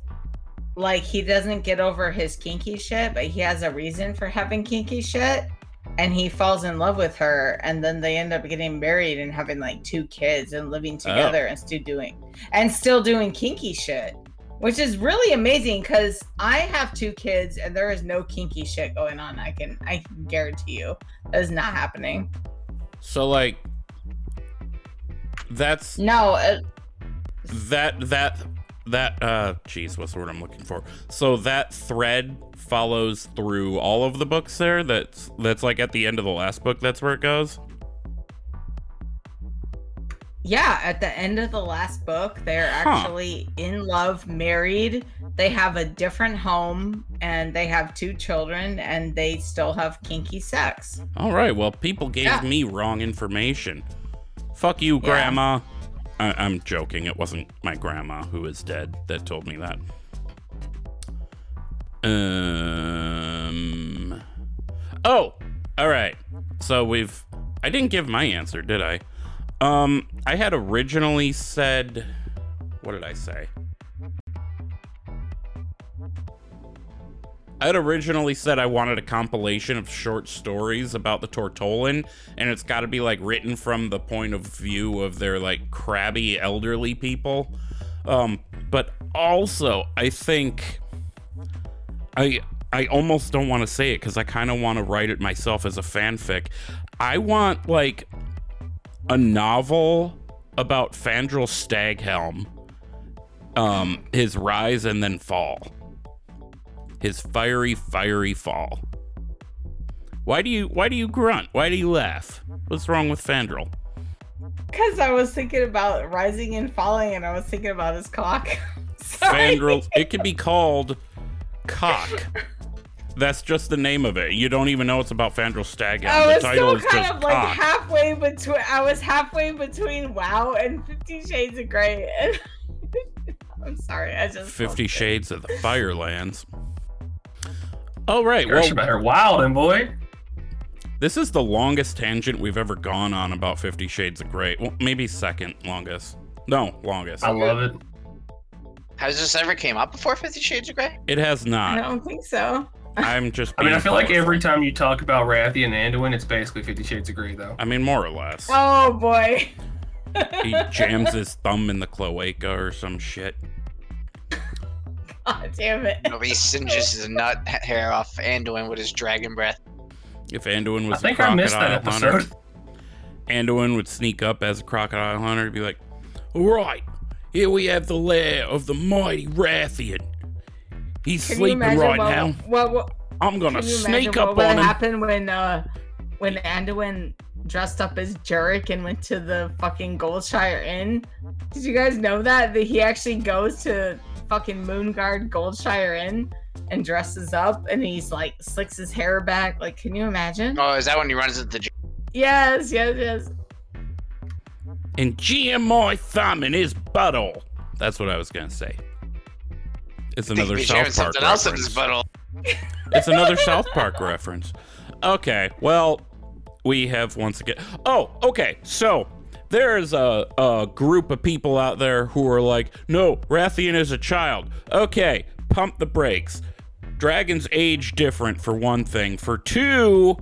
C: like he doesn't get over his kinky shit, but he has a reason for having kinky shit and he falls in love with her and then they end up getting married and having like two kids and living together and still doing and still doing kinky shit. Which is really amazing because I have two kids and there is no kinky shit going on. I can I can guarantee you. That is not happening.
A: so like that's
C: No, uh,
A: that that that uh jeez what's the word i'm looking for so that thread follows through all of the books there that's that's like at the end of the last book that's where it goes
C: Yeah, at the end of the last book, they're
A: Huh.
C: actually in love, married. They have a different home and they have two children and they still have kinky sex.
A: All right. Well, people gave
C: Yeah.
A: me wrong information. Fuck you,
C: Yeah.
A: Grandma. I- I'm joking. It wasn't my grandma who is dead that told me that. Um. Oh, all right. So we've. I didn't give my answer, did I? Um, I had originally said. What did I say? I had originally said I wanted a compilation of short stories about the Tortollan, and it's got to be like written from the point of view of their like crabby elderly people. Um, but also, I think I I almost don't want to say it because I kind of want to write it myself as a fanfic. I want like a novel about Fandral Staghelm, um, his rise and then fall his fiery, fiery fall. Why do you why do you grunt? Why do you laugh? What's wrong with Fandral?
C: Because I was thinking about rising and falling and I was thinking about his cock. [laughs]
A: Fandral [laughs] it could be called cock. That's just the name of it. You don't even know it's about Fandral Staghound.
C: I
A: The
C: was
A: title
C: still kind of like
A: cock.
C: halfway between. I was halfway between WoW and Fifty Shades of Grey. [laughs] I'm sorry, I just
A: Fifty Shades of the Firelands. All right,
F: Gosh, you
A: well,
F: better wildin', boy.
A: this is the longest tangent we've ever gone on about Fifty Shades of Grey. Well, maybe second longest. No, longest.
F: I love it.
D: Has this ever came up before Fifty Shades of Grey?
A: It has not.
C: I don't think so. [laughs]
A: I'm just.
F: I mean, I
A: being
F: feel like every time you talk about Wrathion and Anduin, it's basically Fifty Shades of Grey, though.
A: I mean, more or less.
C: Oh boy.
A: he jams [laughs] his thumb in the cloaca or some shit. [laughs]
C: God damn it.
D: Nobody [laughs] singes his nut hair off Anduin with his dragon breath.
A: If Anduin
F: I
A: was
F: think
A: a
F: I missed that
A: crocodile hunter. Anduin would sneak up as a crocodile hunter and be like, All right, here we have the lair of the mighty Wrathion. He's
C: Can
A: sleeping right
C: what,
A: now.
C: What, what,
A: I'm gonna sneak up on him.
C: happen when uh when Anduin dressed up as Jurek and went to the fucking Goldshire Inn? Did you guys know that that he actually goes to fucking Moonguard Goldshire Inn and dresses up and he's like slicks his hair back? Like, can you imagine?
D: Oh, is that when he runs into the?
C: Yes, yes, yes.
A: And jam my thumb in his butthole. That's what I was gonna say. It's another South Park
D: something else in his
A: reference. It's another South Park reference. Okay, well, we have once again. Oh, okay. So there's a, a group of people out there who are like, no, Wrathion is a child. Okay, pump the brakes. Dragons age different, for one thing. For two,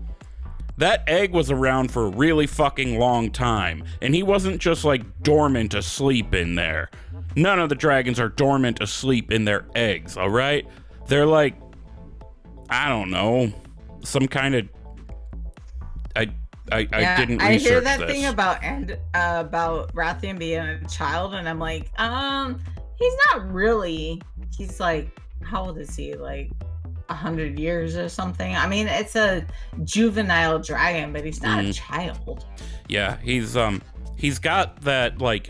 A: that egg was around for a really fucking long time, and he wasn't just like dormant asleep in there. None of the dragons are dormant asleep in their eggs, all right? They're like, I don't know, some kind of. I I, I didn't
C: I hear that
A: this.
C: thing about and uh, about Wrathion being a child, and I'm like, um, he's not really. He's like, how old is he? Like a hundred years or something. I mean, it's a juvenile dragon, but he's not a
A: Mhm.
C: child.
A: Yeah, he's um he's got that like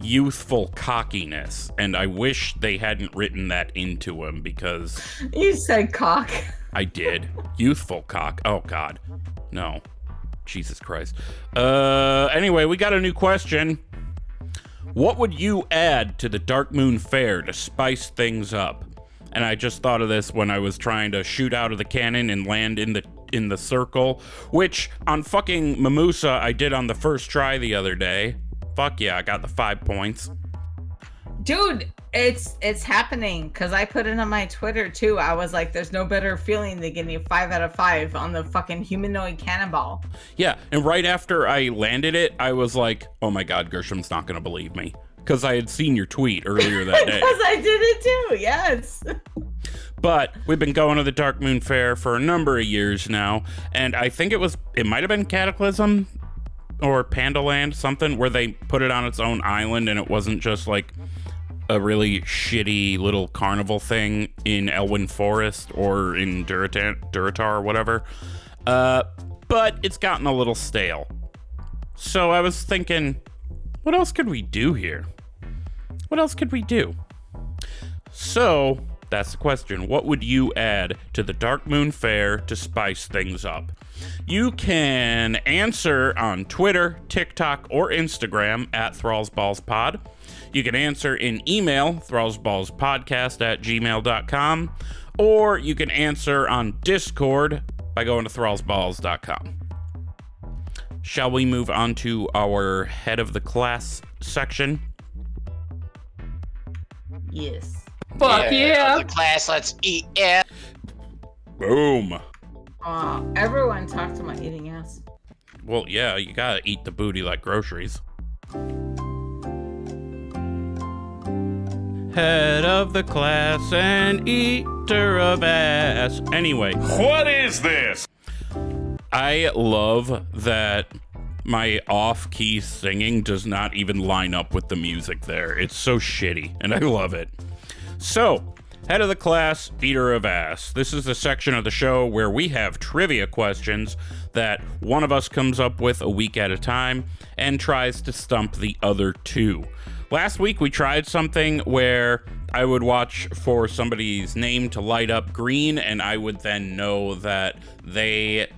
A: youthful cockiness, and I wish they hadn't written that into him because
C: You said cock.
A: I did. Youthful cock. Oh God, no, Jesus Christ. Uh, anyway, we got a new question. What would you add to the Darkmoon Faire to spice things up? And I just thought of this when I was trying to shoot out of the cannon and land in the in the circle, which on fucking Mimosa I did on the first try the other day. Fuck yeah, I got the five points.
C: Dude, it's it's happening because I put it on my Twitter too. I was like, "There's no better feeling than getting a five out of five on the fucking humanoid cannonball."
A: Yeah, and right after I landed it, I was like, "Oh my God, Gershom's not gonna believe me," because I had seen your tweet earlier that [laughs] day.
C: Because I did it too. Yes. [laughs]
A: But we've been going to the Darkmoon Faire for a number of years now, and I think it was it might have been Cataclysm or Pandaland, something where they put it on its own island and it wasn't just like a really shitty little carnival thing in Elwynn Forest or in Duratan, Durotar or whatever. Uh, but it's gotten a little stale. So I was thinking, what else could we do here? What else could we do? So, that's the question. What would you add to the Darkmoon Faire to spice things up? You can answer on Twitter, TikTok, or Instagram at ThrallsBallsPod. You can answer in email, thrallsballspodcast at gmail.com, or you can answer on Discord by going to thrallsballs.com. Shall we move on to our head of the class section?
C: Yes.
F: Fuck yeah!
D: The class, let's eat. Yeah.
A: Boom.
C: Uh, everyone talked about eating ass.
A: Well, yeah, you gotta eat the booty like groceries. Head of the class and eater of ass. Anyway,
B: What is this?
A: I love that my off key singing does not even line up with the music there. It's so shitty, and I love it. So, head of the class, eater of ass. This is the section of the show where we have trivia questions that one of us comes up with a week at a time and tries to stump the other two. Last week we tried something where I would watch for somebody's name to light up green, and I would then know that they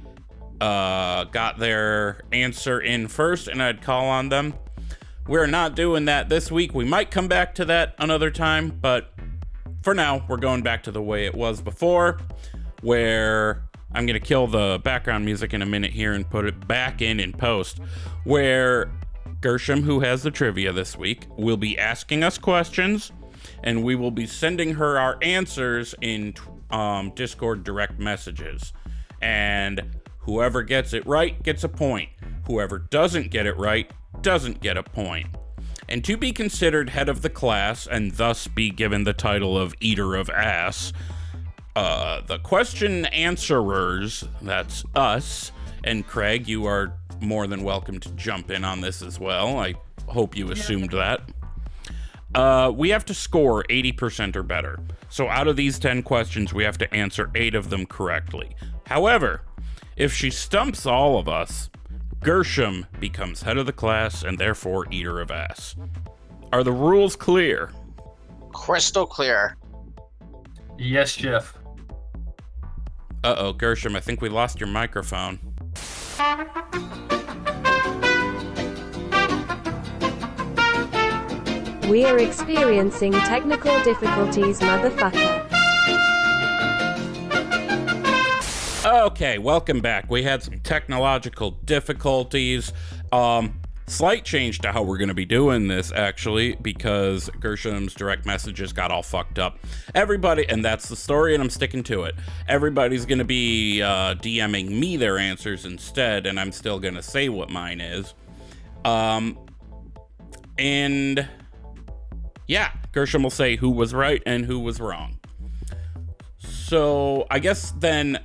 A: uh, got their answer in first, and I'd call on them. We're not doing that this week. We might come back to that another time, but for now, we're going back to the way it was before, where I'm going to kill the background music in a minute here and put it back in in post, where Gershom, who has the trivia this week, will be asking us questions, and we will be sending her our answers in um, Discord direct messages. And whoever gets it right gets a point. Whoever doesn't get it right doesn't get a point. And to be considered head of the class and thus be given the title of Eater of Ass, uh, the question answerers, that's us, and Craig, you are more than welcome to jump in on this as well. I hope you assumed that. Uh, we have to score 80% or better. So out of these 10 questions, we have to answer 8 of them correctly. However, if she stumps all of us, Gershom becomes head of the class and therefore eater of ass. Are the rules clear?
D: Crystal clear.
F: Yes, Jeff.
A: Uh oh, Gershom, I think we lost your microphone.
H: We are experiencing technical difficulties, motherfucker.
A: Okay, welcome back. We had some technological difficulties. Um, slight change to how we're going to be doing this, actually, because Gershom's direct messages got all fucked up. Everybody, and that's the story, and I'm sticking to it. Everybody's going to be uh, DMing me their answers instead, and I'm still going to say what mine is. Um, and yeah, Gershom will say who was right and who was wrong. So I guess then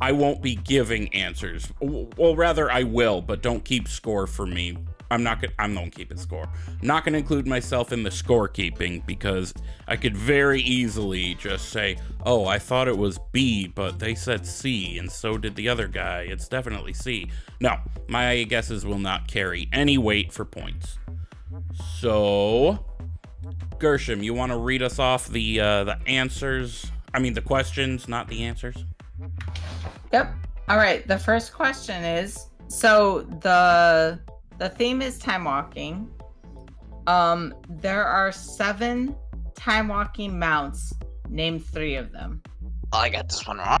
A: I won't be giving answers. Well, rather I will, but don't keep score for me. I'm not gonna. I'm not keeping score. I'm not gonna include myself in the scorekeeping because I could very easily just say, "Oh, I thought it was B, but they said C, and so did the other guy. It's definitely C." No, my guesses will not carry any weight for points. So, Gershom, you want to read us off the uh, the answers? I mean, the questions, not the answers.
C: Yep. All right. The first question is so the the theme is time walking. Um, there are seven time walking mounts. Name three of them.
D: Oh, I got this one wrong.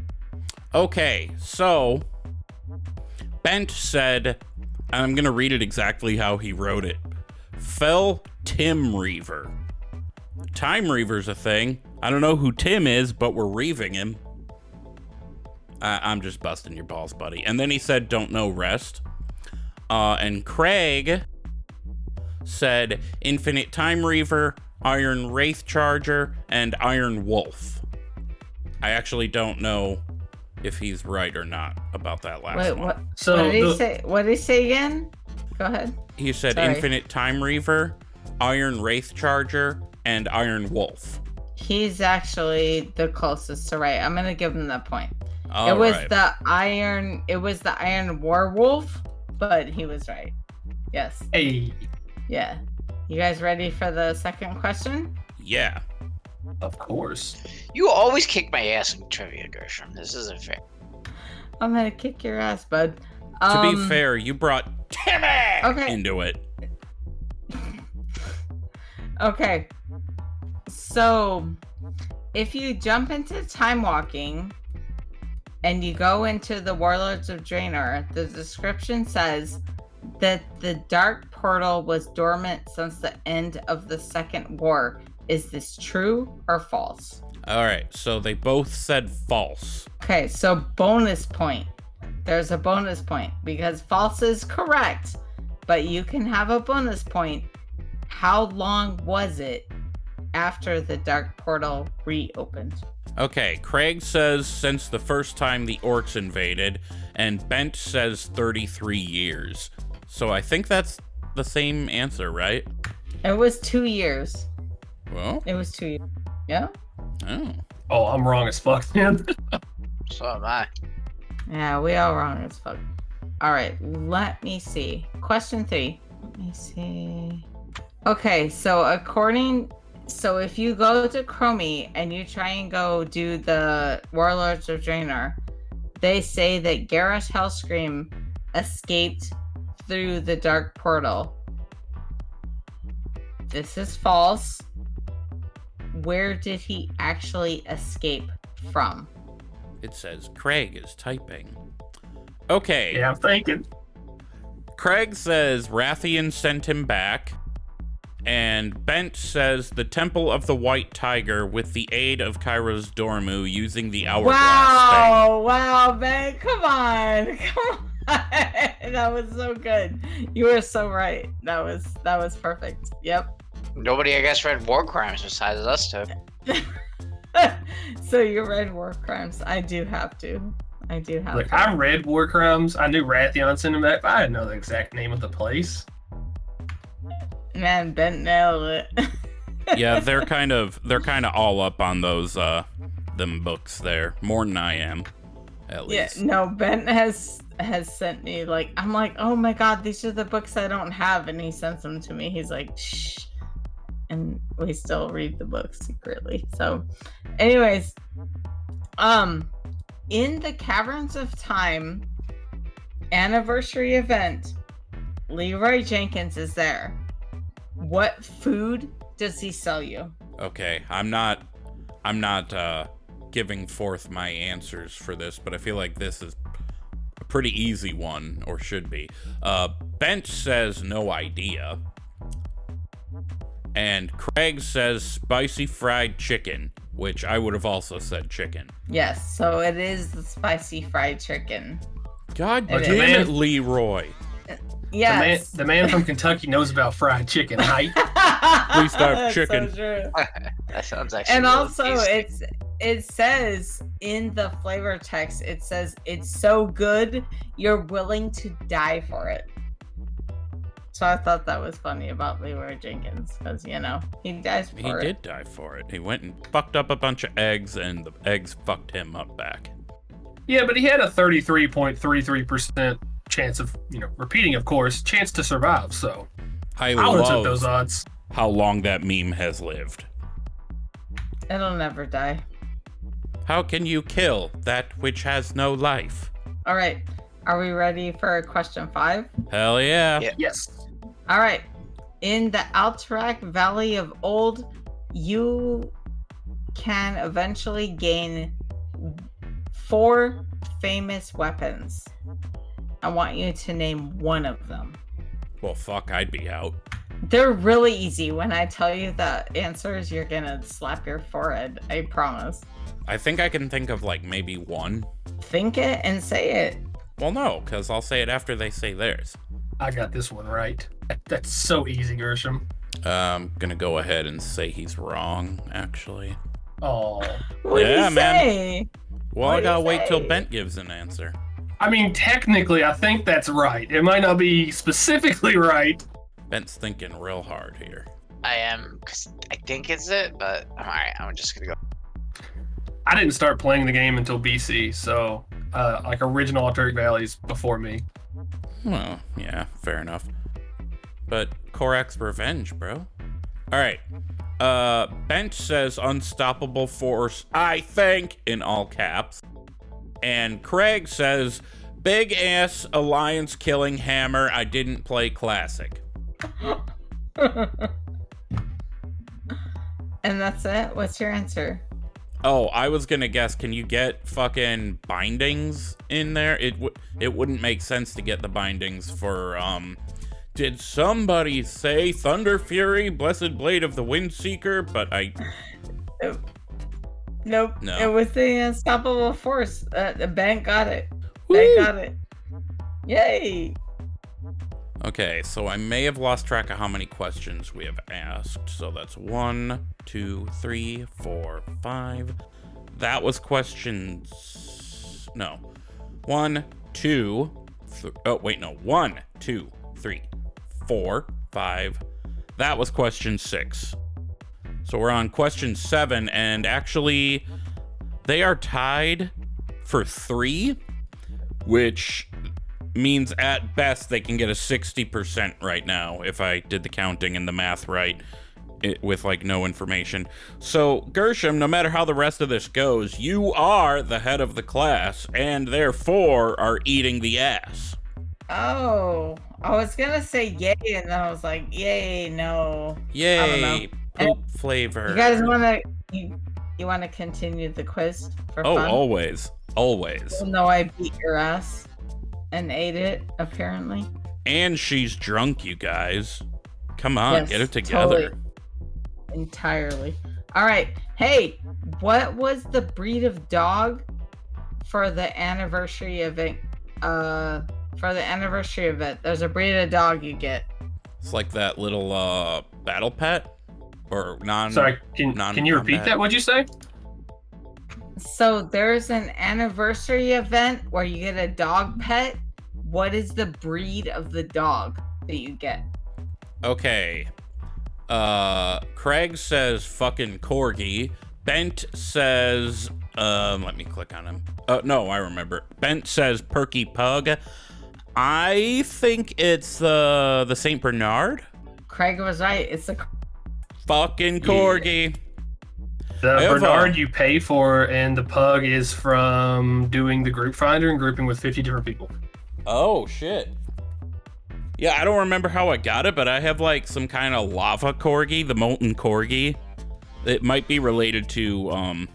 A: Okay, so Bent said, and I'm gonna read it exactly how he wrote it. Fell Tim Reaver. Time Reaver's a thing. I don't know who Tim is, but we're reaving him. I- I'm just busting your balls, buddy. And then he said, "Don't know rest." Uh, and Craig said, "Infinite Timereaver, Iron Wraith Charger, and Iron Wolf." I actually don't know if he's right or not about that last
C: Wait,
A: one.
C: what?
F: So
C: what did he say? What did he say again? Go ahead.
A: He said
C: Sorry.
A: Infinite Timereaver, Iron Wraith Charger, and Iron Wolf.
C: He's actually the closest to right. I'm gonna give him that point.
A: All
C: it was
A: right.
C: the iron. It was the Iron Werewolf, but he was right. Yes.
F: Hey.
C: Yeah. You guys ready for the second question?
A: Yeah.
F: Of course.
D: You always kick my ass in trivia, Gershom. This isn't fair.
C: I'm gonna kick your ass, bud.
A: To
C: Um,
A: be fair, you brought Timmy
C: Okay.
A: into it. [laughs]
C: Okay. So, if you jump into time walking and you go into the Warlords of Draenor, the description says that the dark portal was dormant since the end of the Second War. Is this true or false?
A: All right, so they both said false.
C: Okay, so bonus point. There's a bonus point because false is correct, but you can have a bonus point. How long was it after the dark portal reopened?
A: Okay, Craig says since the first time the orcs invaded, and Bent says 33 years. So I think that's the same answer, right?
C: It was two years.
A: Well,
C: It was two years. Yeah?
A: oh.
F: Oh, I'm wrong as fuck, man. [laughs]
D: So am I.
C: Yeah, we all wrong as fuck. All right, let me see. Question three. Let me see. Okay, so according, so if you go to Chromie and you try and go do the Warlords of Draenor, they say that Garrosh Hellscream escaped through the Dark Portal. This is false. Where did he actually escape from?
A: It says Craig is typing. Okay,
F: yeah, I'm thinking.
A: Craig says Wrathion sent him back. And Bent says the Temple of the White Tiger with the aid of Kairozdormu using the hourglass
C: Wow, wow, man, come on, [laughs] come on. that was so good. You were so right. That was that was perfect. Yep.
D: Nobody, I guess, read War Crimes besides us two. [laughs]
C: so you read War Crimes. I do have to. I do have
F: Look,
C: to.
F: I read War Crimes. I knew Wrathion sent him back, but I didn't know the exact name of the place.
C: Man, Ben nailed it. [laughs]
A: Yeah, they're kind of they're kind of all up on those uh them books there more than I am, at least.
C: yeah, no, Ben has has sent me like I'm like, oh my god, these are the books I don't have, and he sends them to me. He's like, shh, and we still read the books secretly. So, anyways, um, in the Caverns of Time anniversary event, Leeroy Jenkins is there. What food does he sell you?
A: Okay, I'm not I'm not uh giving forth my answers for this, but I feel like this is a pretty easy one or should be. Uh Bent says no idea. And Craig says spicy fried chicken, which I would have also said chicken.
C: Yes, so it is the spicy fried chicken.
A: God
C: It
A: damn
F: is.
A: it, Leeroy.
C: Yes.
F: The man, the man from Kentucky knows about fried chicken, right? [laughs]
A: Please start
C: That's
A: chicken.
C: So true. [laughs]
D: that sounds actually.
C: And
D: really
C: also,
D: tasty.
C: it's it says in the flavor text, it says it's so good you're willing to die for it. So I thought that was funny about Leeroy Jenkins because you know he dies for
A: He
C: it.
A: He did die for it. He went and fucked up a bunch of eggs, and the eggs fucked him up back.
F: yeah, but he had a 33.33% chance of, you know, repeating, of course, chance to survive. So
A: I
F: I would have took
A: love
F: those odds.
A: how long that meme has lived.
C: It'll never die.
A: How can you kill that which has no life?
C: All right, are we ready for question five?
A: Hell yeah.
D: Yeah.
F: Yes.
C: All right. In the Alterac Valley of Old, you can eventually gain four famous weapons. I want you to name one of them.
A: Well, fuck, I'd be out.
C: They're really easy. When I tell you the answers, you're gonna slap your forehead. I promise.
A: I think I can think of like maybe one.
C: Think it and say it.
A: Well, no, because I'll say it after they say theirs.
F: I got this one right. [laughs] That's so easy, Gershom.
A: Uh, I'm gonna go ahead and say he's wrong, actually.
F: Oh.
C: What do
A: Yeah,
C: you
A: man.
C: say?
A: Well,
C: What'd
A: I gotta wait till? Bent gives an answer.
F: I mean, technically, I think that's right. It might not be specifically right.
A: Bent's thinking real hard here.
D: I am, cause I think it's it, but all right, I'm just gonna go.
F: I didn't start playing the game until BC, so uh, like original Alterac Valleys before me.
A: Well, yeah, fair enough. but Korak's revenge, bro. All right. Uh, Bench says unstoppable force, I think, in all caps. And Craig says big ass alliance killing hammer. I didn't play classic. [laughs]
C: and that's it? What's your answer?
A: Oh, I was gonna guess. Can you get fucking bindings in there? It would. It wouldn't make sense to get the bindings for um. Did somebody say Thunderfury, Blessed Blade of the Windseeker? But I. [laughs]
C: Nope.
A: No.
C: It was the unstoppable force. Uh, the bank got it. Bank got it. Yay!
A: Okay, so I may have lost track of how many questions we have asked. So that's one, two, three, four, five. That was questions. No. One, two. Th- oh, wait, no. One, two, three, four, five. That was question six. So we're on question seven, and actually, they are tied for three, which means at best they can get a 60% right now if I did the counting and the math right it, with like no information. So, Gershom, no matter how the rest of this goes, you are the head of the class and therefore are eating the ass.
C: Oh, I was gonna say yay, and then I was like, yay, no.
A: Yay, poop flavor.
C: You guys wanna you, you wanna continue the quiz for
A: Oh,
C: fun?
A: always. Always.
C: Even though I beat your ass and ate it, apparently.
A: And she's drunk, you guys. Come on,
C: Yes,
A: get it together.
C: totally. Entirely. All right. Hey, what was the breed of dog for the anniversary event? Uh, for the anniversary event, there's a breed of dog you get.
A: It's like that little uh battle pet or non
F: Sorry, can, can you repeat
A: non-combat.
F: that? What'd you say?
C: So there's an anniversary event where you get a dog pet. What is the breed of the dog that you get?
A: Okay. Uh Craig says fucking corgi. Bent says um let me click on him. Oh no, I remember. Bent says perky pug. I think it's the the Saint Bernard.
C: Craig was right. It's a
A: Fucking corgi.
F: The Bernard you pay for, and the pug is from doing the group finder and grouping with 50 different people.
A: Oh shit. Yeah, I don't remember how I got it, but I have like some kind of lava corgi, the molten corgi. It might be related to um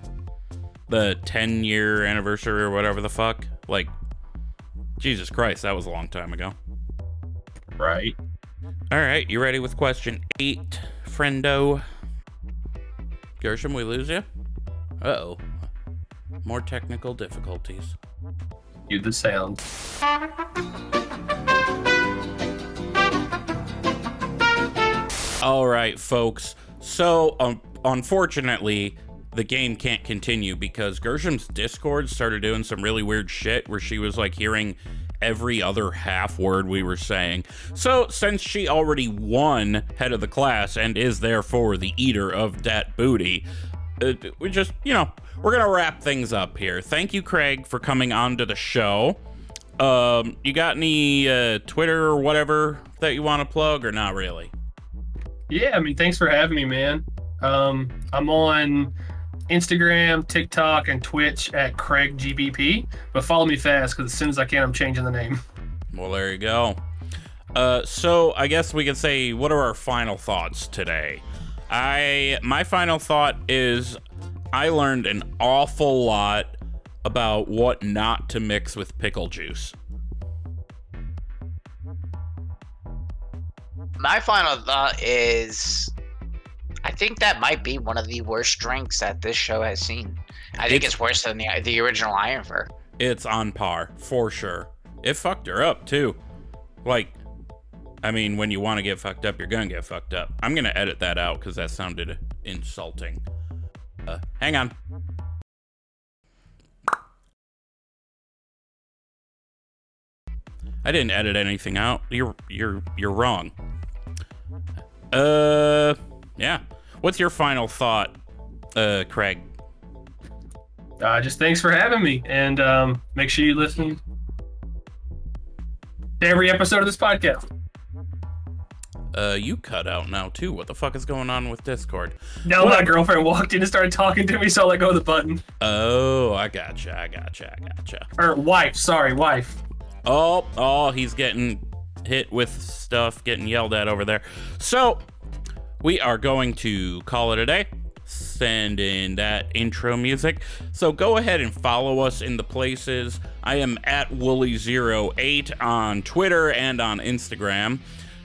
A: the 10 year anniversary or whatever the fuck. Like Jesus Christ, that was a long time ago.
F: Right.
A: All right, you ready with question 8, friendo? Gershom, we lose you? Uh-oh. More technical difficulties.
F: Do the sound.
A: All right, folks. So, um, unfortunately, the game can't continue because Gershom's Discord started doing some really weird shit where she was like hearing every other half word we were saying. So, since she already won head of the class and is therefore the eater of that booty, uh, we just, you know, we're gonna wrap things up here. Thank you, Craig, for coming on to the show. Um, you got any uh, Twitter or whatever that you want to plug, or not really?
F: Yeah, I mean, thanks for having me, man. Um, I'm on Instagram, TikTok, and Twitch at Craig GBP. But follow me fast because as soon as I can, I'm changing the name. [laughs]
A: Well, there you go. Uh, so I guess we can say, what are our final thoughts today? I my final thought is I learned an awful lot about what not to mix with pickle juice.
D: My final thought is I think that might be one of the worst drinks that this show has seen. I think
A: It's-
D: it's, worse than the the original Iron Fur.
A: It's on par for sure. It fucked her up too. Like, I mean, when you want to get fucked up, you're gonna get fucked up. I'm gonna edit that out because that sounded insulting. Uh, hang on. I didn't edit anything out. You're you're you're wrong. Uh, yeah. What's your final thought, uh, Craig?
F: Uh, just thanks for having me. And um, make sure you listen to every episode of this podcast.
A: Uh, you cut out now too. What the fuck is going on with Discord?
F: No, my girlfriend walked in and started talking to me, so I let go of the button.
A: Oh, I gotcha. I gotcha. I gotcha.
F: Or wife, sorry, wife.
A: Oh, oh, he's getting hit with stuff, getting yelled at over there. So, we are going to call it a day. Send in that intro music. So go ahead and follow us in the places. I am at Woolly08 on Twitter and on Instagram.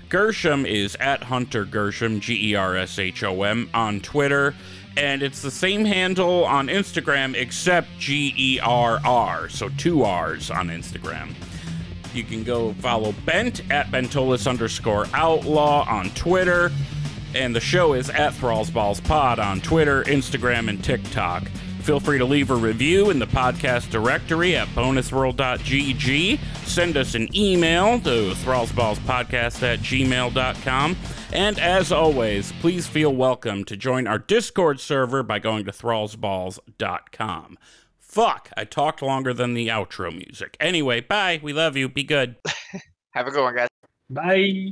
A: Gershom is at Hunter Gershom, G E R S H O M, on Twitter. And it's the same handle on Instagram except G E R R, so two R's on Instagram. You can go follow Bent at Bentolas underscore outlaw on Twitter. And the show is at Thralls Balls Pod on Twitter, Instagram, and TikTok. Feel free to leave a review in the podcast directory at bonusroll.gg. Send us an email to thrallsballspodcast at gmail.com. And as always, please feel welcome to join our Discord server by going to thrallsballs.com. Fuck, I talked longer than the outro music. Anyway, bye. We love you. Be good. [laughs]
D: Have a good one, guys.
F: Bye.